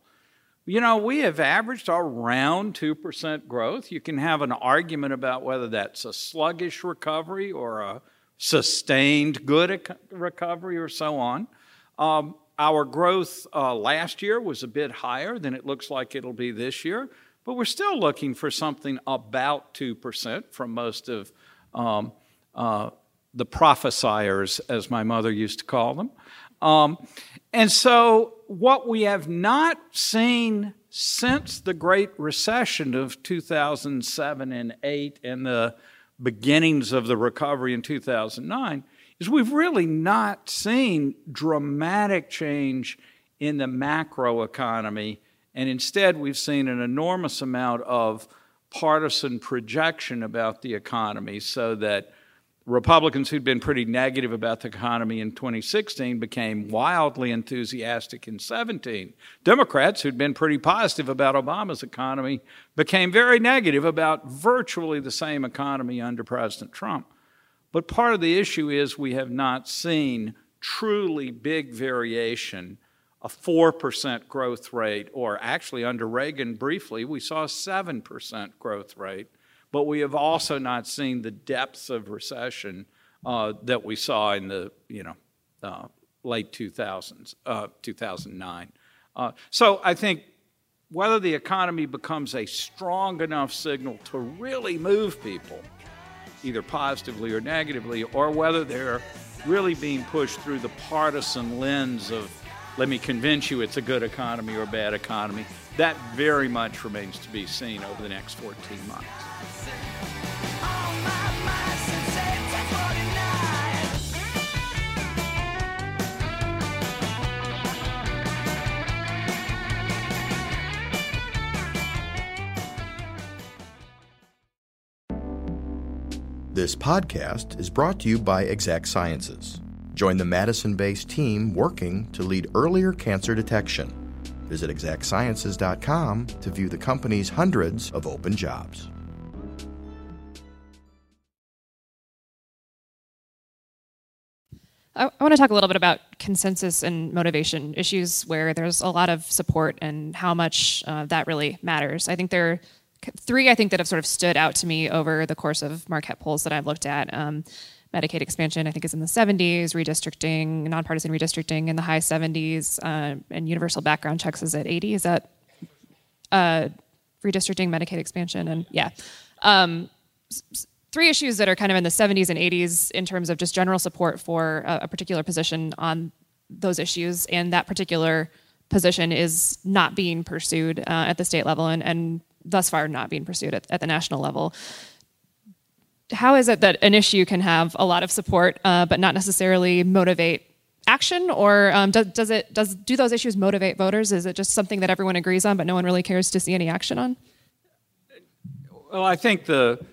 You know, we have averaged around 2% growth. You can have an argument about whether that's a sluggish recovery or a sustained good recovery or so on. Um, our growth uh, last year was a bit higher than it looks like it'll be this year, but we're still looking for something about 2% from most of um, uh, the prophesiers, as my mother used to call them. Um, and so, what we have not seen since the Great Recession of 2007 and 8 and the beginnings of the recovery in 2009 is we've really not seen dramatic change in the macro economy. And instead, we've seen an enormous amount of partisan projection about the economy so that Republicans who'd been pretty negative about the economy in 2016 became wildly enthusiastic in 17. Democrats who'd been pretty positive about Obama's economy became very negative about virtually the same economy under President Trump. But part of the issue is we have not seen truly big variation, a 4% growth rate, or actually under Reagan briefly, we saw a 7% growth rate but we have also not seen the depths of recession uh, that we saw in the you know uh, late 2000s, uh, 2009. Uh, so I think whether the economy becomes a strong enough signal to really move people, either positively or negatively, or whether they're really being pushed through the partisan lens of let me convince you it's a good economy or a bad economy, that very much remains to be seen over the next 14 months. This podcast is brought to you by Exact Sciences. Join the Madison based team working to lead earlier cancer detection. Visit exactsciences.com to view the company's hundreds of open jobs. I, want to talk a little bit about consensus and motivation issues where there's a lot of support and how much uh, that really matters. I think there are three, I think, that have sort of stood out to me over the course of Marquette polls that I've looked at. Um, Medicaid expansion, I think, is in the 70s, redistricting, nonpartisan redistricting in the high 70s, uh, and universal background checks is at 80. Is that uh, redistricting, Medicaid expansion? And yeah. Um, three issues that are kind of in the 70s and 80s in terms of just general support for a, a particular position on those issues, and that particular position is not being pursued uh, at the state level and, and thus far not being pursued at, at, the national level. How is it that an issue can have a lot of support uh, but not necessarily motivate action, or um, does, does it does do those issues motivate voters? Is it just something that everyone agrees on but no one really cares to see any action on? Well, I think the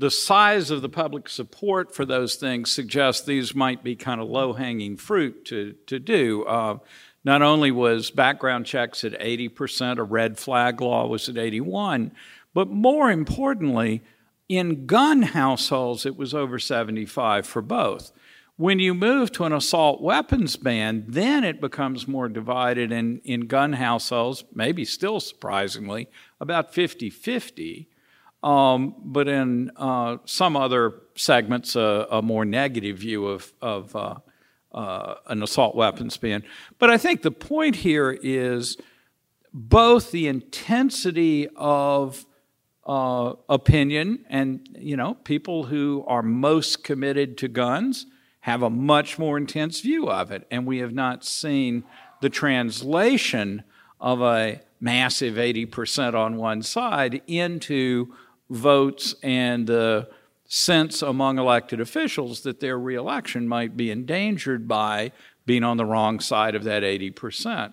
the size of the public support for those things suggests these might be kind of low hanging fruit to, to do. Uh, not only was background checks at 80%, a red flag law was at 81, but more importantly, in gun households, it was over 75 for both. When you move to an assault weapons ban, then it becomes more divided in, in gun households, maybe still surprisingly, about 50 50. Um, but in uh, some other segments, uh, a more negative view of, of uh, uh, an assault weapons ban. But I think the point here is both the intensity of uh, opinion and, you know, people who are most committed to guns have a much more intense view of it. And we have not seen the translation of a massive 80% on one side into votes and the sense among elected officials that their reelection might be endangered by being on the wrong side of that 80%.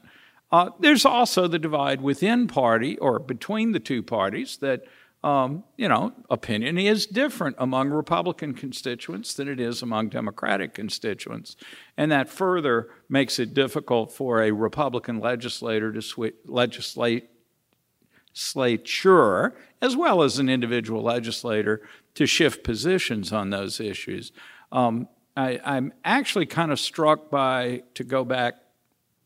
Uh, there's also the divide within party or between the two parties that, um, you know, opinion is different among Republican constituents than it is among Democratic constituents. And that further makes it difficult for a Republican legislator to sw- legislate legislature, as well as an individual legislator, to shift positions on those issues. Um, I, am actually kind of struck by, to go back,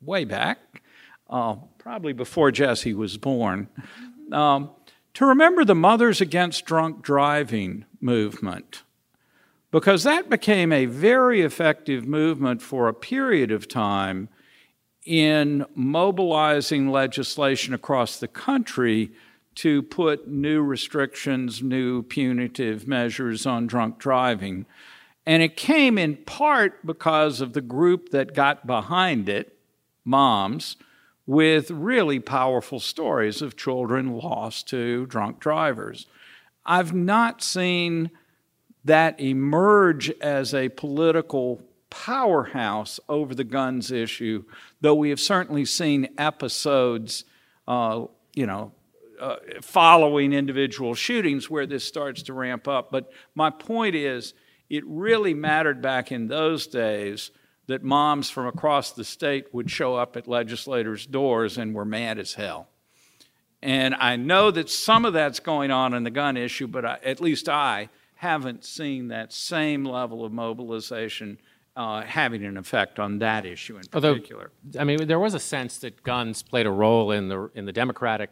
way back, uh, probably before Jessie was born, um, to remember the Mothers Against Drunk Driving movement, because that became a very effective movement for a period of time in mobilizing legislation across the country to put new restrictions, new punitive measures on drunk driving. And it came in part because of the group that got behind it, moms, with really powerful stories of children lost to drunk drivers. I've not seen that emerge as a political powerhouse over the guns issue, though we have certainly seen episodes, uh, you know, uh, following individual shootings where this starts to ramp up. But my point is, it really mattered back in those days that moms from across the state would show up at legislators' doors and were mad as hell. And I know that some of that's going on in the gun issue, but I, at least I haven't seen that same level of mobilization uh, having an effect on that issue in particular. Although, I mean, there was a sense that guns played a role in the in the Democratic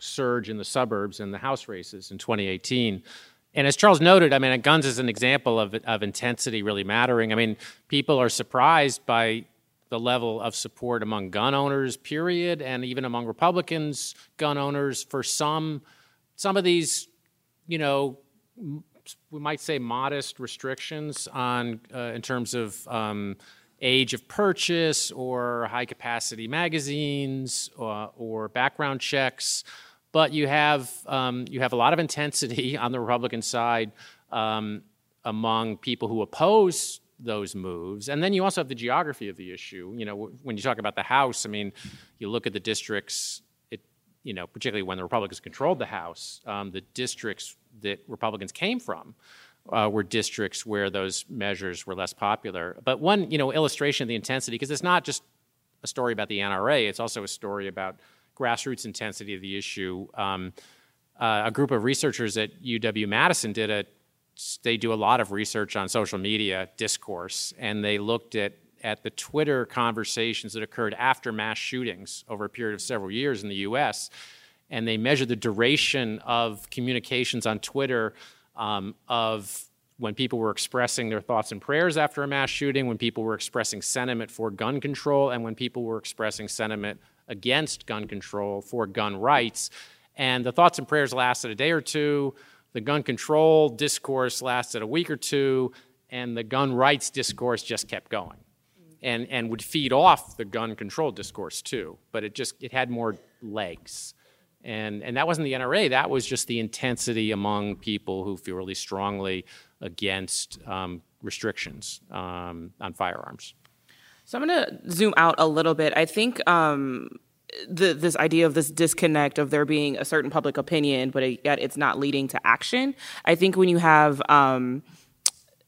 surge in the suburbs and the House races in 2018. And as Charles noted, I mean, guns is an example of of intensity really mattering. I mean, people are surprised by the level of support among gun owners, period, and even among Republicans, gun owners for some some of these, you know, we might say modest restrictions on uh, in terms of um, age of purchase or high capacity magazines or, uh, or background checks. But you have um, you have a lot of intensity <laughs> on the Republican side um, among people who oppose those moves, and then you also have the geography of the issue. You know, when you talk about the House, I mean, you look at the districts. It, you know, particularly when the Republicans controlled the House, um, the districts that Republicans came from uh, were districts where those measures were less popular. But one, you know, illustration of the intensity, because it's not just a story about the NRA, it's also a story about grassroots intensity of the issue. Um, uh, a group of researchers at UW Madison did a they do a lot of research on social media discourse, and they looked at at the Twitter conversations that occurred after mass shootings over a period of several years in the U.S. And they measured the duration of communications on Twitter um, of when people were expressing their thoughts and prayers after a mass shooting, when people were expressing sentiment for gun control, and when people were expressing sentiment against gun control for gun rights. And the thoughts and prayers lasted a day or two. The gun control discourse lasted a week or two, and the gun rights discourse just kept going. And, and would feed off the gun control discourse too, but it just it had more legs. And, and that wasn't the NRA, that was just the intensity among people who feel really strongly against um, restrictions um, on firearms. So I'm going to zoom out a little bit. I think um, the, this idea of this disconnect of there being a certain public opinion, but yet it's not leading to action. I think when you have um,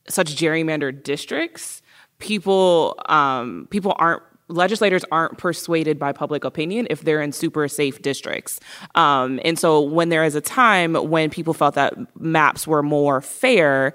such gerrymandered districts, people um, people aren't legislators aren't persuaded by public opinion if they're in super safe districts. Um, and so when there is a time when people felt that maps were more fair,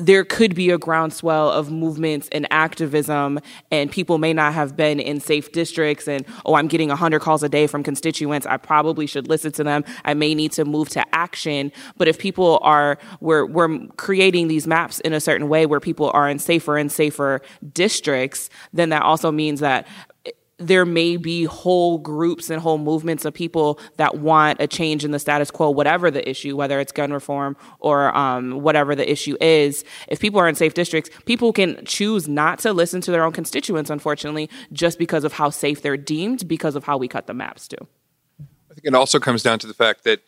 there could be a groundswell of movements and activism, and people may not have been in safe districts. And oh, I'm getting 100 calls a day from constituents. I probably should listen to them. I may need to move to action. But if people are, we're, we're creating these maps in a certain way where people are in safer and safer districts, then that also means that there may be whole groups and whole movements of people that want a change in the status quo, whatever the issue, whether it's gun reform or um, whatever the issue is. If people are in safe districts, people can choose not to listen to their own constituents, unfortunately, just because of how safe they're deemed, because of how we cut the maps too. I think it also comes down to the fact that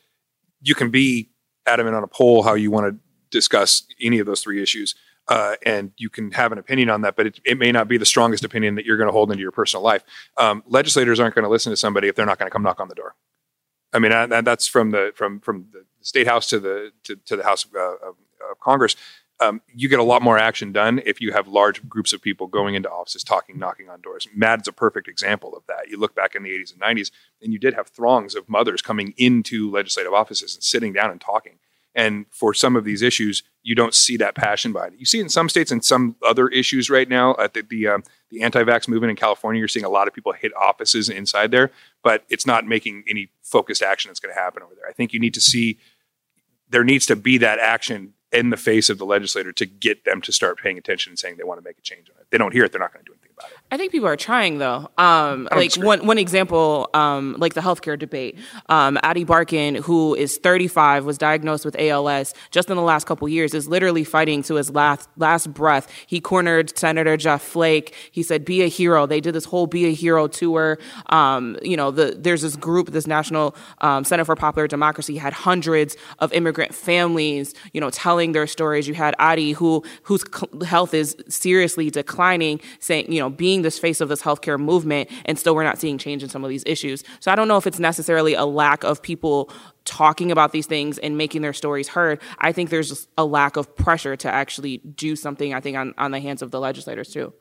you can be adamant on a poll how you want to discuss any of those three issues uh, and you can have an opinion on that, but it, it, may not be the strongest opinion that you're going to hold into your personal life. Um, legislators aren't going to listen to somebody if they're not going to come knock on the door. I mean, I, that's from the from from the state house to the to, to the House of, uh, of, Congress. Um, you get a lot more action done if you have large groups of people going into offices, talking, knocking on doors. MADD's a perfect example of that. You look back in the 80s and 90s, and you did have throngs of mothers coming into legislative offices and sitting down and talking. And for some of these issues, you don't see that passion behind it. You see it in some states and some other issues right now. At the the, um, the anti-vax movement in California, you're seeing a lot of people hit offices inside there, but it's not making any focused action that's going to happen over there. I think you need to see there needs to be that action in the face of the legislator to get them to start paying attention and saying they want to make a change on it. They don't hear it, they're not going to do anything about it. I think people are trying though. Um, like one one example, um, like the healthcare debate. Um, Ady Barkan, who is 35, was diagnosed with ALS just in the last couple years, is literally fighting to his last last breath. He cornered Senator Jeff Flake. He said, "Be a hero." They did this whole "Be a Hero" tour. Um, you know, the, there's this group, this National um, Center for Popular Democracy, had hundreds of immigrant families, you know, telling their stories. You had Ady, who whose health is seriously declining, saying, you know, being this face of this healthcare movement, and still we're not seeing change in some of these issues. So I don't know if it's necessarily a lack of people talking about these things and making their stories heard. I think there's a lack of pressure to actually do something, I think, on, on the hands of the legislators too.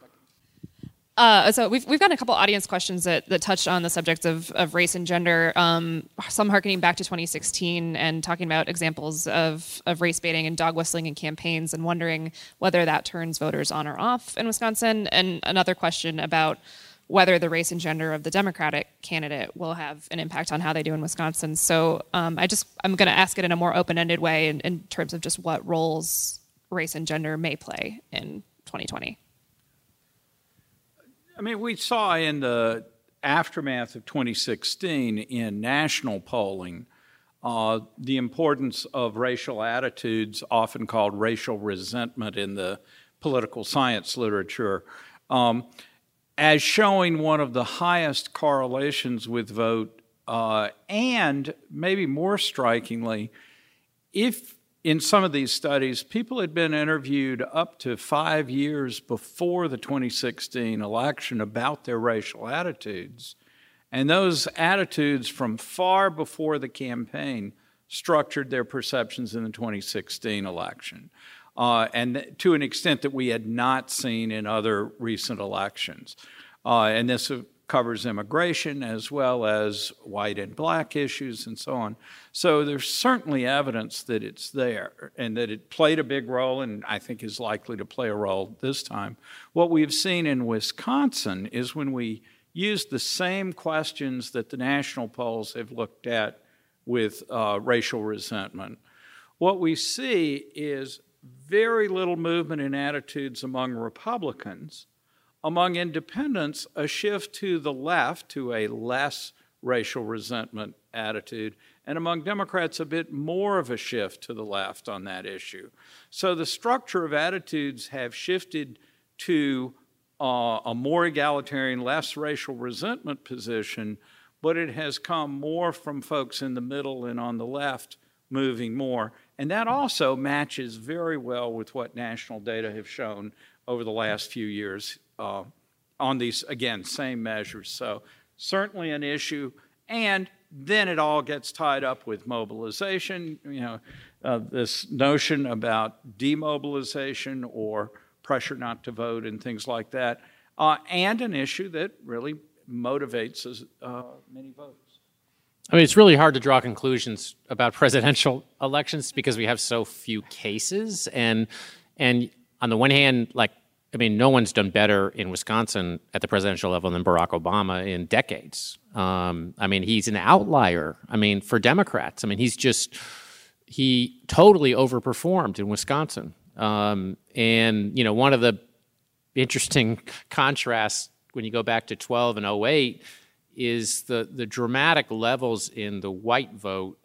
Uh, so we've we've got a couple audience questions that, that touched on the subject of, of race and gender. Um, some harkening back to 2016 and talking about examples of, of race baiting and dog whistling in campaigns, and wondering whether that turns voters on or off in Wisconsin. And another question about whether the race and gender of the Democratic candidate will have an impact on how they do in Wisconsin. So um, I just I'm going to ask it in a more open ended way in, in terms of just what roles race and gender may play in 2020. I mean, we saw in the aftermath of 2016 in national polling uh, the importance of racial attitudes, often called racial resentment in the political science literature, um, as showing one of the highest correlations with vote, uh, and maybe more strikingly, if in some of these studies, people had been interviewed up to five years before the 2016 election about their racial attitudes. And those attitudes from far before the campaign structured their perceptions in the 2016 election. Uh, and to an extent that we had not seen in other recent elections. Uh, and this, of covers immigration as well as white and black issues and so on. So there's certainly evidence that it's there and that it played a big role and I think is likely to play a role this time. What we've seen in Wisconsin is when we use the same questions that the national polls have looked at with uh, racial resentment, what we see is very little movement in attitudes among Republicans among independents, a shift to the left, to a less racial resentment attitude, and among Democrats, a bit more of a shift to the left on that issue. So the structure of attitudes have shifted to uh, a more egalitarian, less racial resentment position, but it has come more from folks in the middle and on the left moving more. And that also matches very well with what national data have shown over the last few years uh, on these, again, same measures. So, certainly an issue. And then it all gets tied up with mobilization, you know, uh, this notion about demobilization or pressure not to vote and things like that, uh, and an issue that really motivates uh, many votes. I mean, it's really hard to draw conclusions about <laughs> presidential elections because we have so few cases, and and on the one hand, like I mean, no one's done better in Wisconsin at the presidential level than Barack Obama in decades. Um, I mean, he's an outlier. I mean, for Democrats, I mean, he's just he totally overperformed in Wisconsin. Um, and you know, one of the interesting <laughs> contrasts when you go back to 12 and 08 is the the dramatic levels in the white vote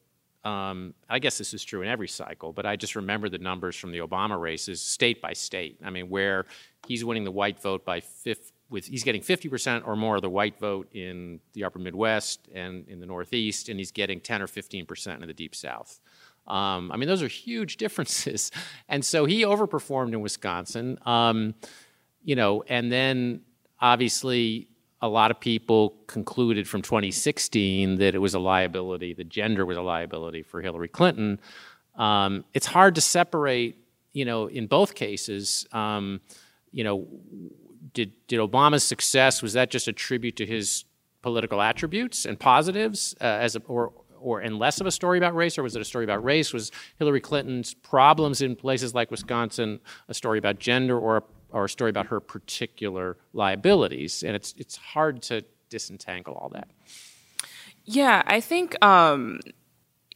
um, I guess this is true in every cycle, but I just remember the numbers from the Obama races, state by state. I mean, where he's winning the white vote by fifth, with he's getting 50% or more of the white vote in the Upper Midwest and in the Northeast, and he's getting 10 or 15% in the Deep South. Um, I mean, those are huge <laughs> differences, and so he overperformed in Wisconsin. Um, you know, and then obviously a lot of people concluded from 2016 that it was a liability, the gender was a liability for Hillary Clinton. Um, it's hard to separate, you know, in both cases. Um, you know, did did Obama's success was that just a tribute to his political attributes and positives, uh, as a, or or and less of a story about race, or was it a story about race? Was Hillary Clinton's problems in places like Wisconsin a story about gender or a or a story about her particular liabilities, and it's it's hard to disentangle all that. Yeah, I think um,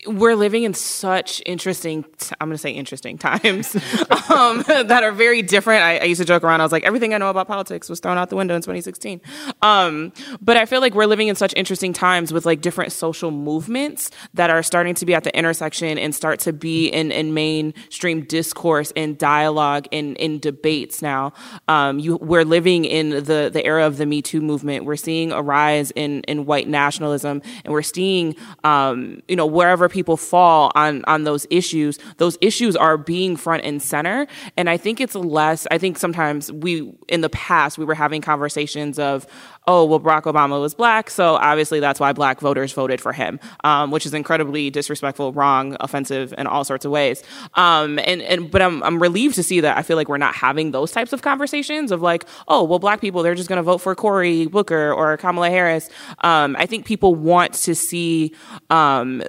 we're living in such interesting t- i'm going to say interesting times <laughs> um, <laughs> that are very different. I, I, used to joke around. I was like everything i know about politics was thrown out the window in 2016 um, but i feel like we're living in such interesting times with like different social movements that are starting to be at the intersection and start to be in, in mainstream discourse and dialogue and in debates now. Um, you, we're living in the, the era of the me too movement. We're seeing a rise in, in white nationalism and we're seeing um, you know wherever people fall on on those issues, those issues are being front and center. And I think it's less. I think sometimes we in the past we were having conversations of, oh well, Barack Obama was black, so obviously that's why black voters voted for him, um, which is incredibly disrespectful, wrong, offensive in all sorts of ways. Um, and and but I'm I'm relieved to see that I feel like we're not having those types of conversations of like, oh well, black people they're just going to vote for Cory Booker or Kamala Harris. Um, I think people want to see um,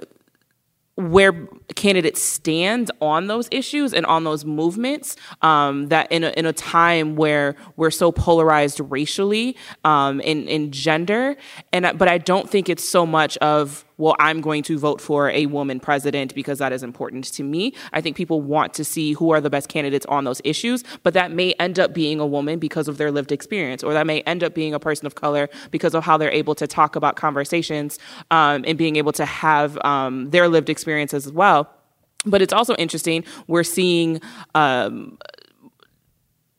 where candidates stand on those issues and on those movements um, that in a, in a time where we're so polarized racially um, in, in gender. And but i don't think it's so much of well, I'm going to vote for a woman president because that is important to me. I think people want to see who are the best candidates on those issues, but that may end up being a woman because of their lived experience, or that may end up being a person of color because of how they're able to talk about conversations um, and being able to have um, their lived experiences as well. But it's also interesting. We're seeing um,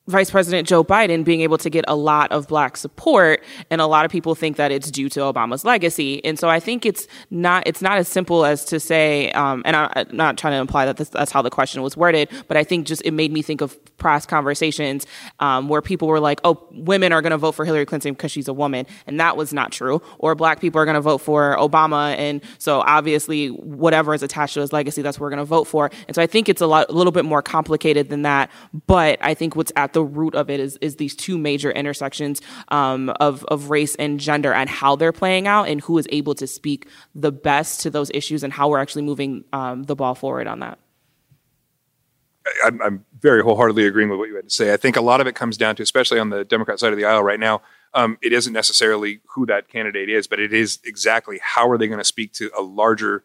Vice President Joe Biden being able to get a lot of black support and a lot of people think that it's due to Obama's legacy. And so I think it's not it's not as simple as to say um, and I, am not trying to imply that this, that's how the question was worded, but I think just it made me think of past conversations um, where people were like, "Oh, women are going to vote for Hillary Clinton because she's a woman," and that was not true. Or black people are going to vote for Obama, and so obviously whatever is attached to his legacy, that's what we're going to vote for. And so I think it's a lot a little bit more complicated than that. But I think what's at the root of it is is these two major intersections um, of of race and gender and how they're playing out and who is able to speak the best to those issues and how we're actually moving um, the ball forward on that. I'm, I'm, very wholeheartedly agreeing with what you had to say. I think a lot of it comes down to, especially on the Democrat side of the aisle right now, um, it isn't necessarily who that candidate is, but it is exactly how are they going to speak to a larger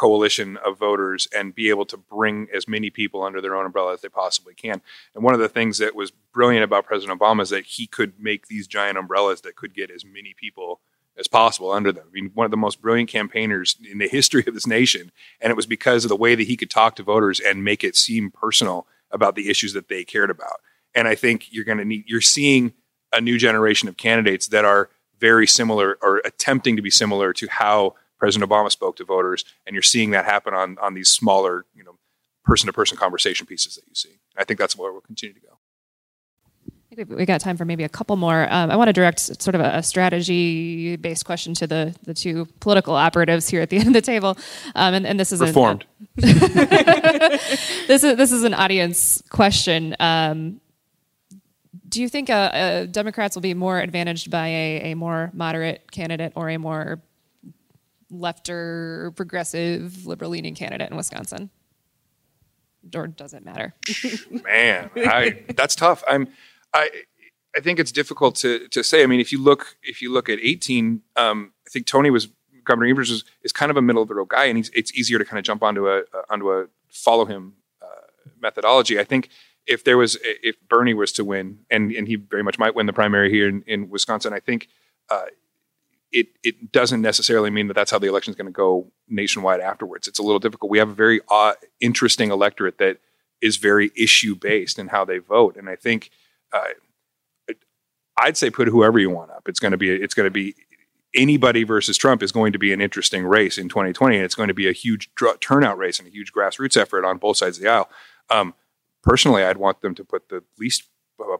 coalition of voters and be able to bring as many people under their own umbrella as they possibly can. And one of the things that was brilliant about President Obama is that he could make these giant umbrellas that could get as many people as possible under them. I mean, one of the most brilliant campaigners in the <laughs> history of this nation. And it was because of the way that he could talk to voters and make it seem personal about the issues that they cared about. And I think you're going to need, you're seeing a new generation of candidates that are very similar or attempting to be similar to how President Obama spoke to voters. And you're seeing that happen on, on these smaller, you know, person to person conversation pieces that you see. I think that's where we'll continue to go I think we got time for maybe a couple more. Um, I want to direct sort of a, a strategy-based question to the the two political operatives here at the <laughs> end of the table, um, and, and, this is reformed. An, <laughs> this is this is an audience question. Um, do you think uh, uh, Democrats will be more advantaged by a, a more moderate candidate or a more left or progressive, liberal-leaning candidate in Wisconsin? Or does it matter? <laughs> Man, I, that's tough. I'm I I think it's difficult to to say. I mean, if you look if you look at 18, um, I think Tony was Governor Evers is, is kind of a middle of the road guy, and he's, it's easier to kind of jump onto a, onto a follow him uh, methodology. I think if there was if Bernie was to win, and and he very much might win the primary here in, in Wisconsin, I think. Uh, it, it doesn't necessarily mean that that's how the election is going to go nationwide afterwards. It's a little difficult. We have a very uh, interesting electorate that is very issue based in how they vote, and I think uh, I'd say put whoever you want up. It's going to be it's going to be anybody versus Trump is going to be an interesting race in 2020, and it's going to be a huge dr- turnout race and a huge grassroots effort on both sides of the aisle. Um, personally, I'd want them to put the least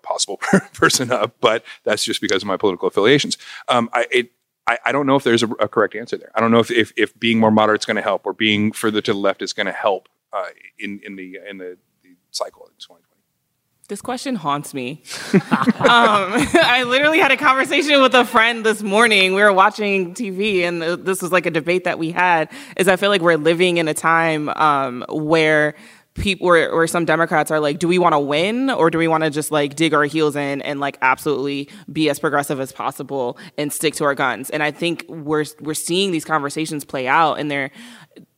possible <laughs> person up, but that's just because of my political affiliations. Um, I, it, I, I, don't know if there's a, a, correct answer there. I don't know if, if, if being more moderate is going to help or being further to the left is going to help uh, in in the in the, the cycle in 2020. This question haunts me. <laughs> um, <laughs> I literally had a conversation with a friend this morning. We were watching TV, and this was like a debate that we had. Is I feel like we're living in a time um, where people where, where some democrats are like do we want to win or do we want to just like dig our heels in and like absolutely be as progressive as possible and stick to our guns and i think we're we're seeing these conversations play out and they're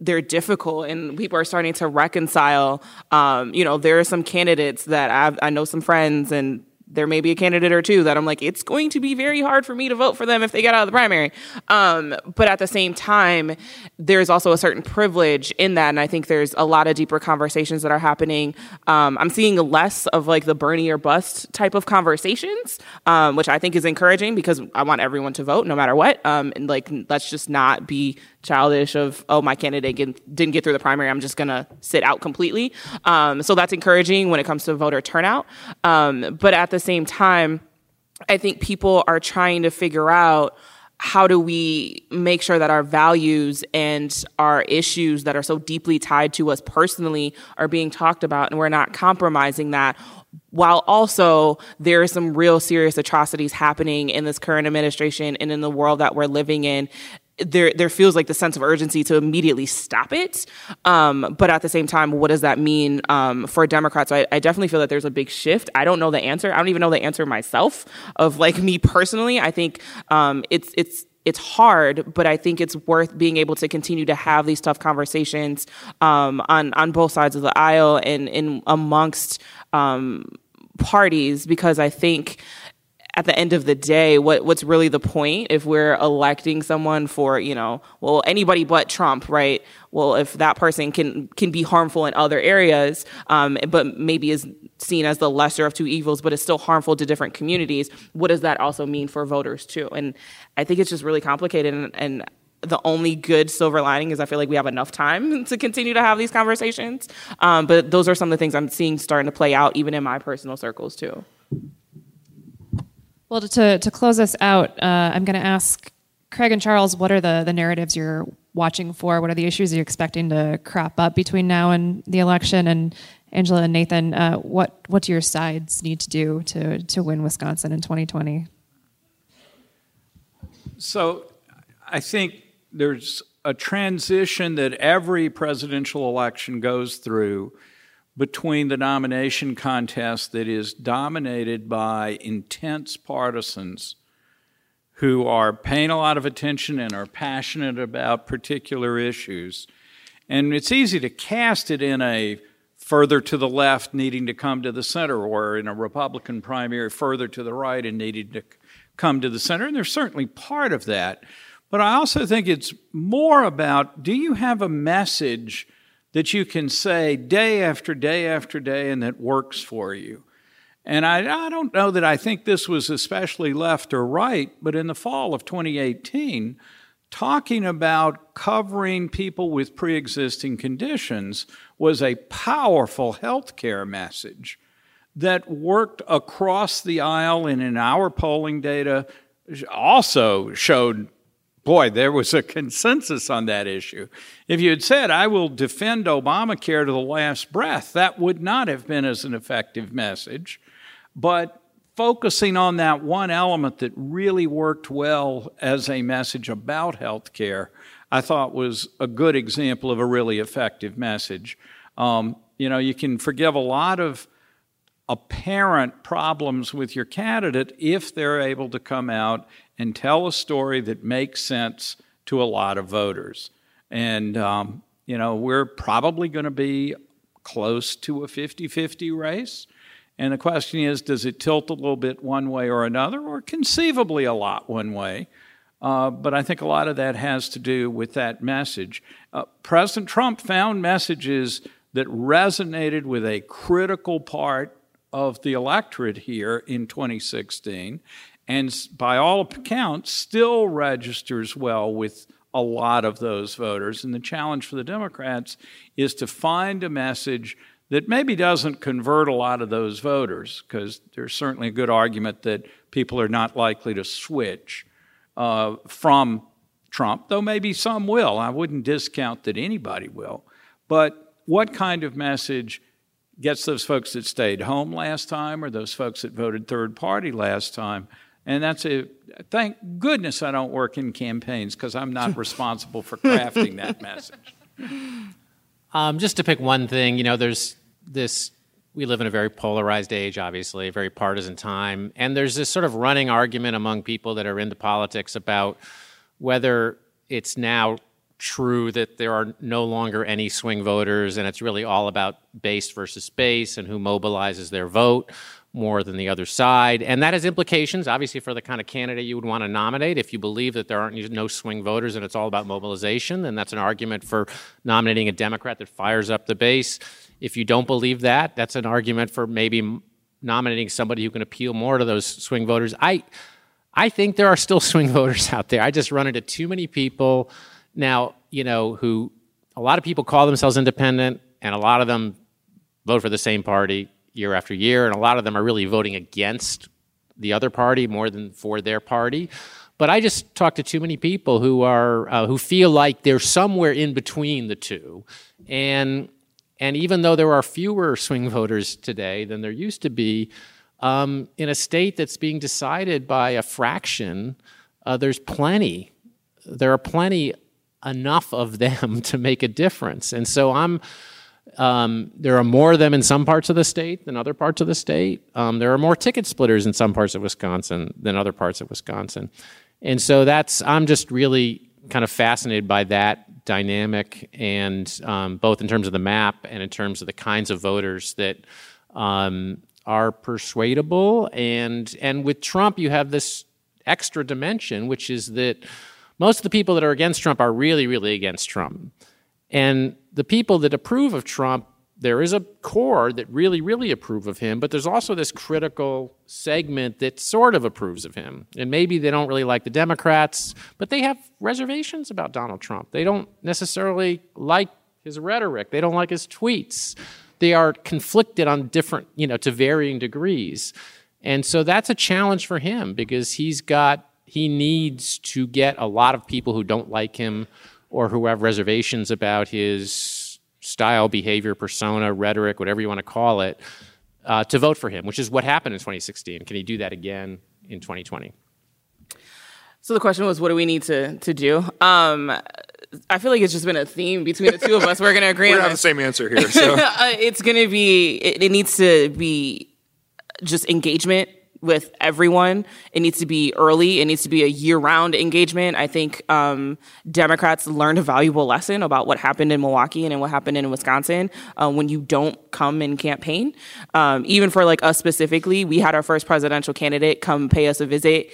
they're difficult and people are starting to reconcile. Um, you know, there are some candidates that I've, I know some friends and there may be a candidate or two that I'm like, it's going to be very hard for me to vote for them if they get out of the primary. Um, but at the same time, there's also a certain privilege in that. And I think there's a lot of deeper conversations that are happening. Um, I'm seeing less of like the Bernie or bust type of conversations, um, which I think is encouraging because I want everyone to vote no matter what. Um, and like, let's just not be childish of oh my candidate get, didn't get through the primary i'm just going to sit out completely um, so that's encouraging when it comes to voter turnout um, but at the same time i think people are trying to figure out how do we make sure that our values and our issues that are so deeply tied to us personally are being talked about and we're not compromising that while also there are some real serious atrocities happening in this current administration and in the world that we're living in there there feels like the sense of urgency to immediately stop it. Um, but at the same time, what does that mean um, for Democrats? I, I, definitely feel that there's a big shift. I don't know the answer. I don't even know the answer myself. Of like me personally, I think um, it's it's it's hard, but I think it's worth being able to continue to have these tough conversations um, on on both sides of the aisle and in amongst um, parties because I think at the end of the day, what what's really the point if we're electing someone for you know well anybody but Trump, right? Well, if that person can can be harmful in other areas, um, but maybe is seen as the lesser of two evils, but is still harmful to different communities, what does that also mean for voters too? And I think it's just really complicated and, and the only good silver lining is I feel like we have enough time <laughs> to continue to have these conversations. Um, but those are some of the things I'm seeing starting to play out even in my personal circles too. Well, to, to close us out, uh, I'm going to ask Craig and Charles, what are the, the narratives you're watching for? What are the issues you're expecting to crop up between now and the election? And Angela and Nathan, uh, what what do your sides need to do to to win Wisconsin in 2020? So, I think there's a transition that every presidential election goes through between the nomination contest that is dominated by intense partisans who are paying a lot of attention and are passionate about particular issues. And it's easy to cast it in a further to the left needing to come to the center, or in a Republican primary further to the right and needing to come to the center. And there's certainly part of that. But I also think it's more about do you have a message that you can say day after day after day and that works for you? And I, I don't know that I think this was especially left or right, but in the fall of 2018, talking about covering people with pre existing conditions was a powerful healthcare message that worked across the aisle and in our polling data also showed boy, there was a <laughs> consensus on that issue. If you had said, I will defend Obamacare to the last breath, that would not have been as an effective message. But focusing on that one element that really worked well as a message about health care, I thought was a good example of a really effective message. Um, you know, you can forgive a lot of apparent problems with your candidate if they're able to come out and tell a story that makes sense to a lot of voters. And, um, you know, we're probably going to be close to a 50 50 race. And the question is does it tilt a little bit one way or another, or conceivably a lot one way? Uh, but I think a lot of that has to do with that message. Uh, President Trump found messages that resonated with a critical part of the electorate here in 2016, and by all accounts, still registers well with a lot of those voters. And the challenge for the Democrats is to find a message that maybe doesn't convert a lot of those voters, because there's certainly a good argument that people are not likely to switch uh, from Trump, though maybe some will. I wouldn't discount that anybody will. But what kind of message gets those folks that stayed home last time or those folks that voted third party last time? And that's a thank goodness I don't work in campaigns because I'm not <laughs> responsible for crafting that message. <laughs> Um, just to pick one thing, you know, there's this. We live in a very polarized age, obviously, a very partisan time, and there's this sort of running argument among people that are into politics about whether it's now true that there are no longer any swing voters and it's really all about base versus base and who mobilizes their vote more than the other side. And that has implications, obviously, for the kind of candidate you would want to nominate. If you believe that there aren't no swing voters and it's all about mobilization, then that's an argument for nominating a Democrat that fires up the base. If you don't believe that, that's an argument for maybe nominating somebody who can appeal more to those swing voters. I, I think there are still <laughs> swing voters out there. I just run into too many people now, you know, who a lot of people call themselves independent, and a lot of them vote for the same party year after year, and a lot of them are really voting against the other party more than for their party. But I just talk to too many people who are uh, who feel like they're somewhere in between the two, and and even though there are fewer swing voters today than there used to be, um, in a state that's being decided by a fraction, uh, there's plenty. There are plenty enough of them <laughs> to make a difference, and so I'm um, there are more of them in some parts of the state than other parts of the state. Um, there are more ticket splitters in some parts of Wisconsin than other parts of Wisconsin. And so that's, I'm just really kind of fascinated by that dynamic, and um, both in terms of the map and in terms of the kinds of voters that um, are persuadable. And, and with Trump, you have this extra dimension, which is that most of the people that are against Trump are really, really against Trump. And the people that approve of Trump, there is a core that really, really approve of him, but there's also this critical segment that sort of approves of him. And maybe they don't really like the Democrats, but they have reservations about Donald Trump. They don't necessarily like his rhetoric, they don't like his tweets. They are conflicted on different, you know, to varying degrees. And so that's a challenge for him because he's got, he needs to get a lot of people who don't like him or who have reservations about his style, behavior, persona, rhetoric, whatever you want to call it, uh, to vote for him, which is what happened in 2016. Can he do that again in 2020? So the question was, what do we need to to do? Um, I feel like it's just been a theme between the two of us. We're going <laughs> to agree We on have the same answer here. So <laughs> Uh, it's going to be. It, it needs to be just engagement with everyone. It needs to be early. It needs to be a year-round engagement. I think um, Democrats learned a valuable lesson about what happened in Milwaukee and what happened in Wisconsin uh, when you don't come and campaign. Um, even for like us specifically, we had our first presidential candidate come pay us a visit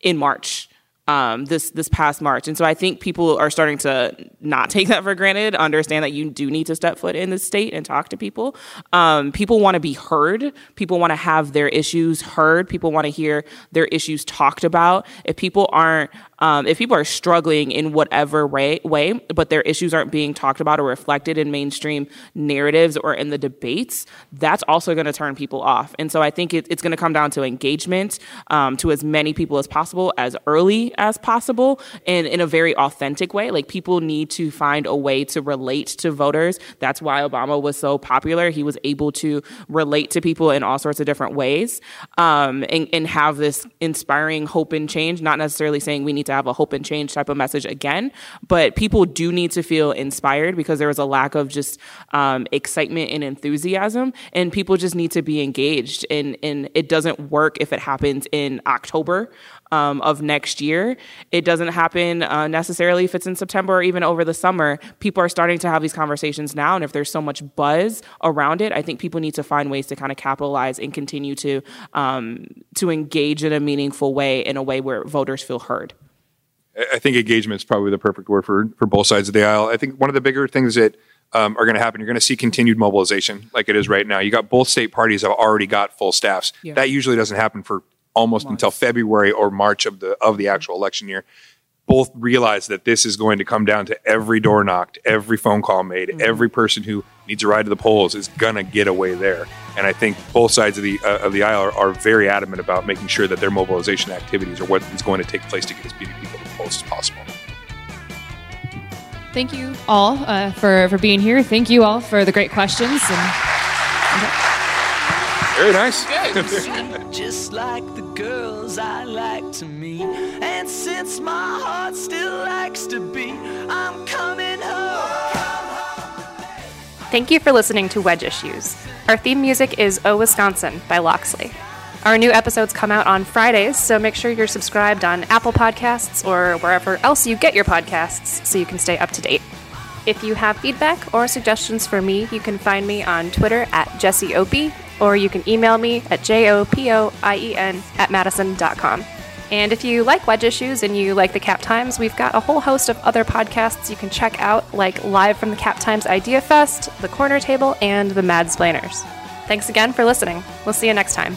in March um, this this past March, and so I think people are starting to not take that for granted. Understand that you do need to step foot in the state and talk to people. Um, people want to be heard. People want to have their issues heard. People want to hear their issues talked about. If people aren't, um, if people are struggling in whatever way, but their issues aren't being talked about or reflected in mainstream narratives or in the debates, that's also going to turn people off. And so I think it, it's going to come down to engagement um, to as many people as possible, as early as possible, and in a very authentic way. Like people need to find a way to relate to voters. That's why Obama was so popular. He was able to relate to people in all sorts of different ways um, and, and have this inspiring hope and change. Not necessarily saying we need to have a hope and change type of message again, but people do need to feel inspired because there was a lack of just um, excitement and enthusiasm, and people just need to be engaged. And, and it doesn't work if it happens in October um, of next year. It doesn't happen uh, necessarily if it's in September or even over the summer. People are starting to have these conversations now, and if there's so much buzz around it, I think people need to find ways to kind of capitalize and continue to um, to engage in a meaningful way, in a way where voters feel heard. I think engagement is probably the perfect word for for both sides of the aisle. I think one of the bigger things that um, are going to happen, you're going to see continued mobilization, like it is right now. You got both state parties have already got full staffs. That usually doesn't happen for almost until February or March of the of the actual election year. Both realize that this is going to come down to every door knocked, every phone call made, every person who needs a ride to the polls is gonna get away there. And I think both sides of the uh, of the aisle are, are very adamant about making sure that their mobilization activities are what is going to take place to get as many people to the polls as possible. Thank you all uh, for, for being here. Thank you all for the great questions. And Very nice. <laughs> just like the girls I like to meet. And since my heart still likes to beat, I'm coming home. Thank you for listening to Wedge Issues. Our theme music is Oh Wisconsin by Loxley. Our new episodes come out on Fridays, so make sure you're subscribed on Apple Podcasts or wherever else you get your podcasts so you can stay up to date. If you have feedback or suggestions for me, you can find me on Twitter at Jessie Opie, or you can email me at J-O-P-O-I-E-N at madison.com. And if you like Wedge Issues and you like the Cap Times, we've got a whole host of other podcasts you can check out, like Live from the Cap Times Idea Fest, The Corner Table, and The Mad Splainers. Thanks again for listening. We'll see you next time.